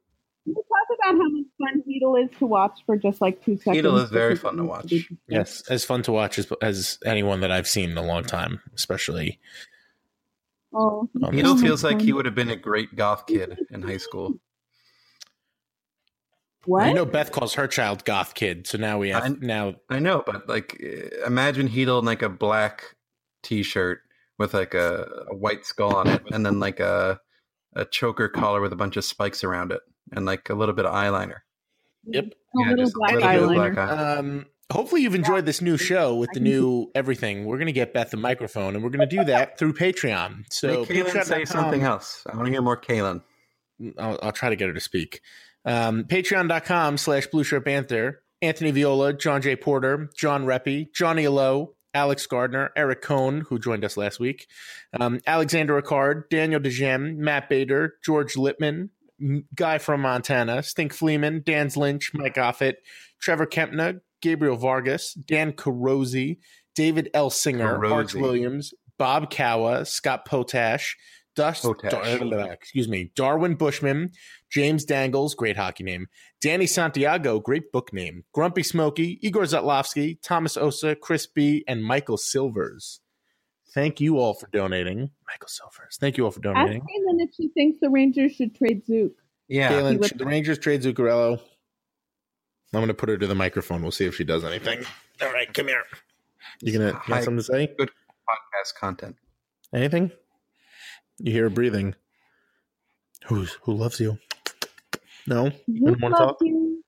Can talk about how much fun Chytil is to watch for just like two seconds? Chytil is very fun to watch. yes, as fun to watch as as anyone that I've seen in a long time, especially. Oh, on Chytil this- feels like he would have been a great goth kid in high school. what? I know Beth calls her child goth kid, so now we have I- now I know, but like, imagine Chytil in like a black T-shirt with like a, a white skull on it, and then like a a choker collar with a bunch of spikes around it, and like a little bit of eyeliner. Yep. A little just black little eyeliner. black eye. Um, hopefully you've enjoyed this new show with the new everything. We're going to get Beth the microphone, and we're going to do that through Patreon. So Make Kaylin say something else. I want to hear more Kaylin. I'll, I'll try to get her to speak. Um, Patreon.com slash Blueshirt Banter. Anthony Viola, John J. Porter, John Reppy, Johnny Lowe, Alex Gardner, Eric Cohn, who joined us last week, um, Alexander Ricard, Daniel DeGem, Matt Bader, George Lippman, Guy from Montana, Stink Fleeman, Dan Lynch, Mike Offit, Trevor Kempner, Gabriel Vargas, Dan Carosi, David L. Singer, Arch Carosi. Williams, Bob Cowa, Scott Potash, Dust, Dar- uh, excuse me, Darwin Bushman, James Dangles, great hockey name, Danny Santiago, great book name, Grumpy Smokey, Igor Zatlovsky, Thomas Osa, Chris B, and Michael Silvers. Thank you all for donating. Michael Silvers. Thank you all for donating. Ask donating. Kaylin if she thinks the Rangers should trade Zook. Yeah, Kaylin, would- should the Rangers trade Zuccarello? I'm going to put her to the microphone. We'll see if she does anything. All right, come here. You gonna you got something to say? Good podcast content. Anything? You hear her breathing. Who's who loves you? No, you don't want to talk. you.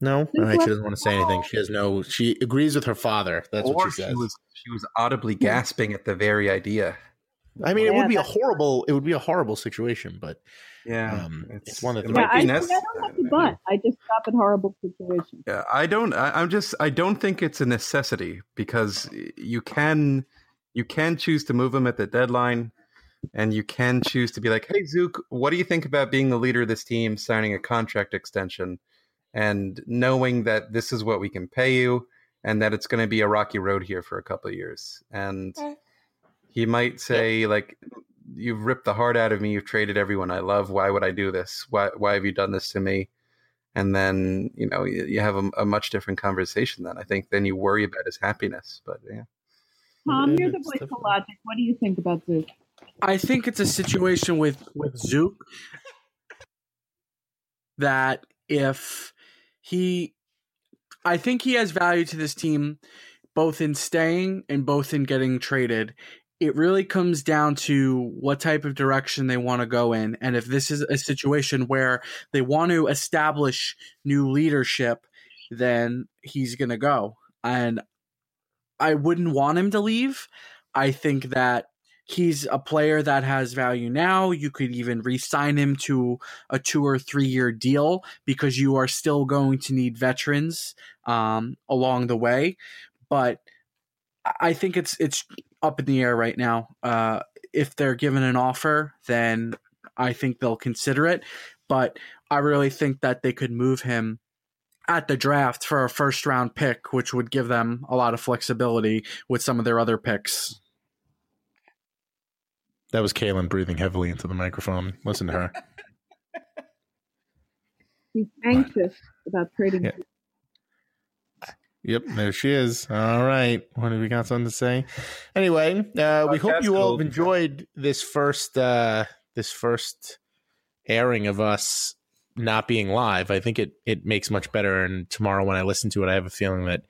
No, all Who right. She doesn't want to say anything. She has no. She agrees with her father. That's or what she says. she was she was audibly gasping at the very idea. I mean, it would be a horrible. It would be a horrible situation, but Yeah, Um, it's one that it the Yeah, might I, be I necessary. don't have to butt. I just stop at horrible situations. Yeah, I don't. I, I'm just. I don't think it's a necessity because you can, you can choose to move them at the deadline. And you can choose to be like, "Hey, Zook, what do you think about being the leader of this team, signing a contract extension, and knowing that this is what we can pay you, and that it's going to be a rocky road here for a couple of years?" And he might say, like, "You've ripped the heart out of me. You've traded everyone I love. Why would I do this? Why why have you done this to me?" And then you know you, you have a, a much different conversation. Then I think then you worry about his happiness. But yeah. Tom, you're the voice of logic. What do you think about Zook? I think it's a situation with with Zook that if he, I think he has value to this team, both in staying and both in getting traded. It really comes down to what type of direction they want to go in, and if this is a situation where they want to establish new leadership, then he's going to go. And I wouldn't want him to leave. I think that he's a player that has value now. You could even re sign him to a two or three year deal because you are still going to need veterans um, along the way. But I- think it's it's up in the air right now. Uh, if they're given an offer, then I think they'll consider it. But I really think that they could move him at the draft for a first round pick, which would give them a lot of flexibility with some of their other picks. That was Kaylin breathing heavily into the microphone. Listen to her. She's anxious about trading. Yeah. Yep, there she is. All right. What have we got something to say? Anyway, uh, we hope you all have enjoyed this first uh, this first airing of us not being live. I think it it makes much better. And tomorrow when I listen to it, I have a feeling that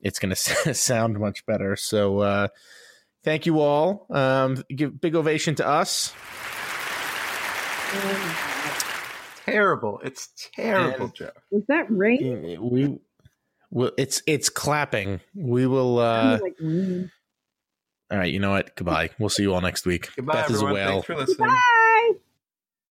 it's going to sound much better. So uh, thank you all. Um, give big ovation to us. Terrible. It's terrible, And- Jeff. Was that rain? We. Well, it's it's clapping. We will. Uh, like all right, you know what? Goodbye. We'll see you all next week. Goodbye, Beth is a everyone. whale. Thanks for listening. Bye.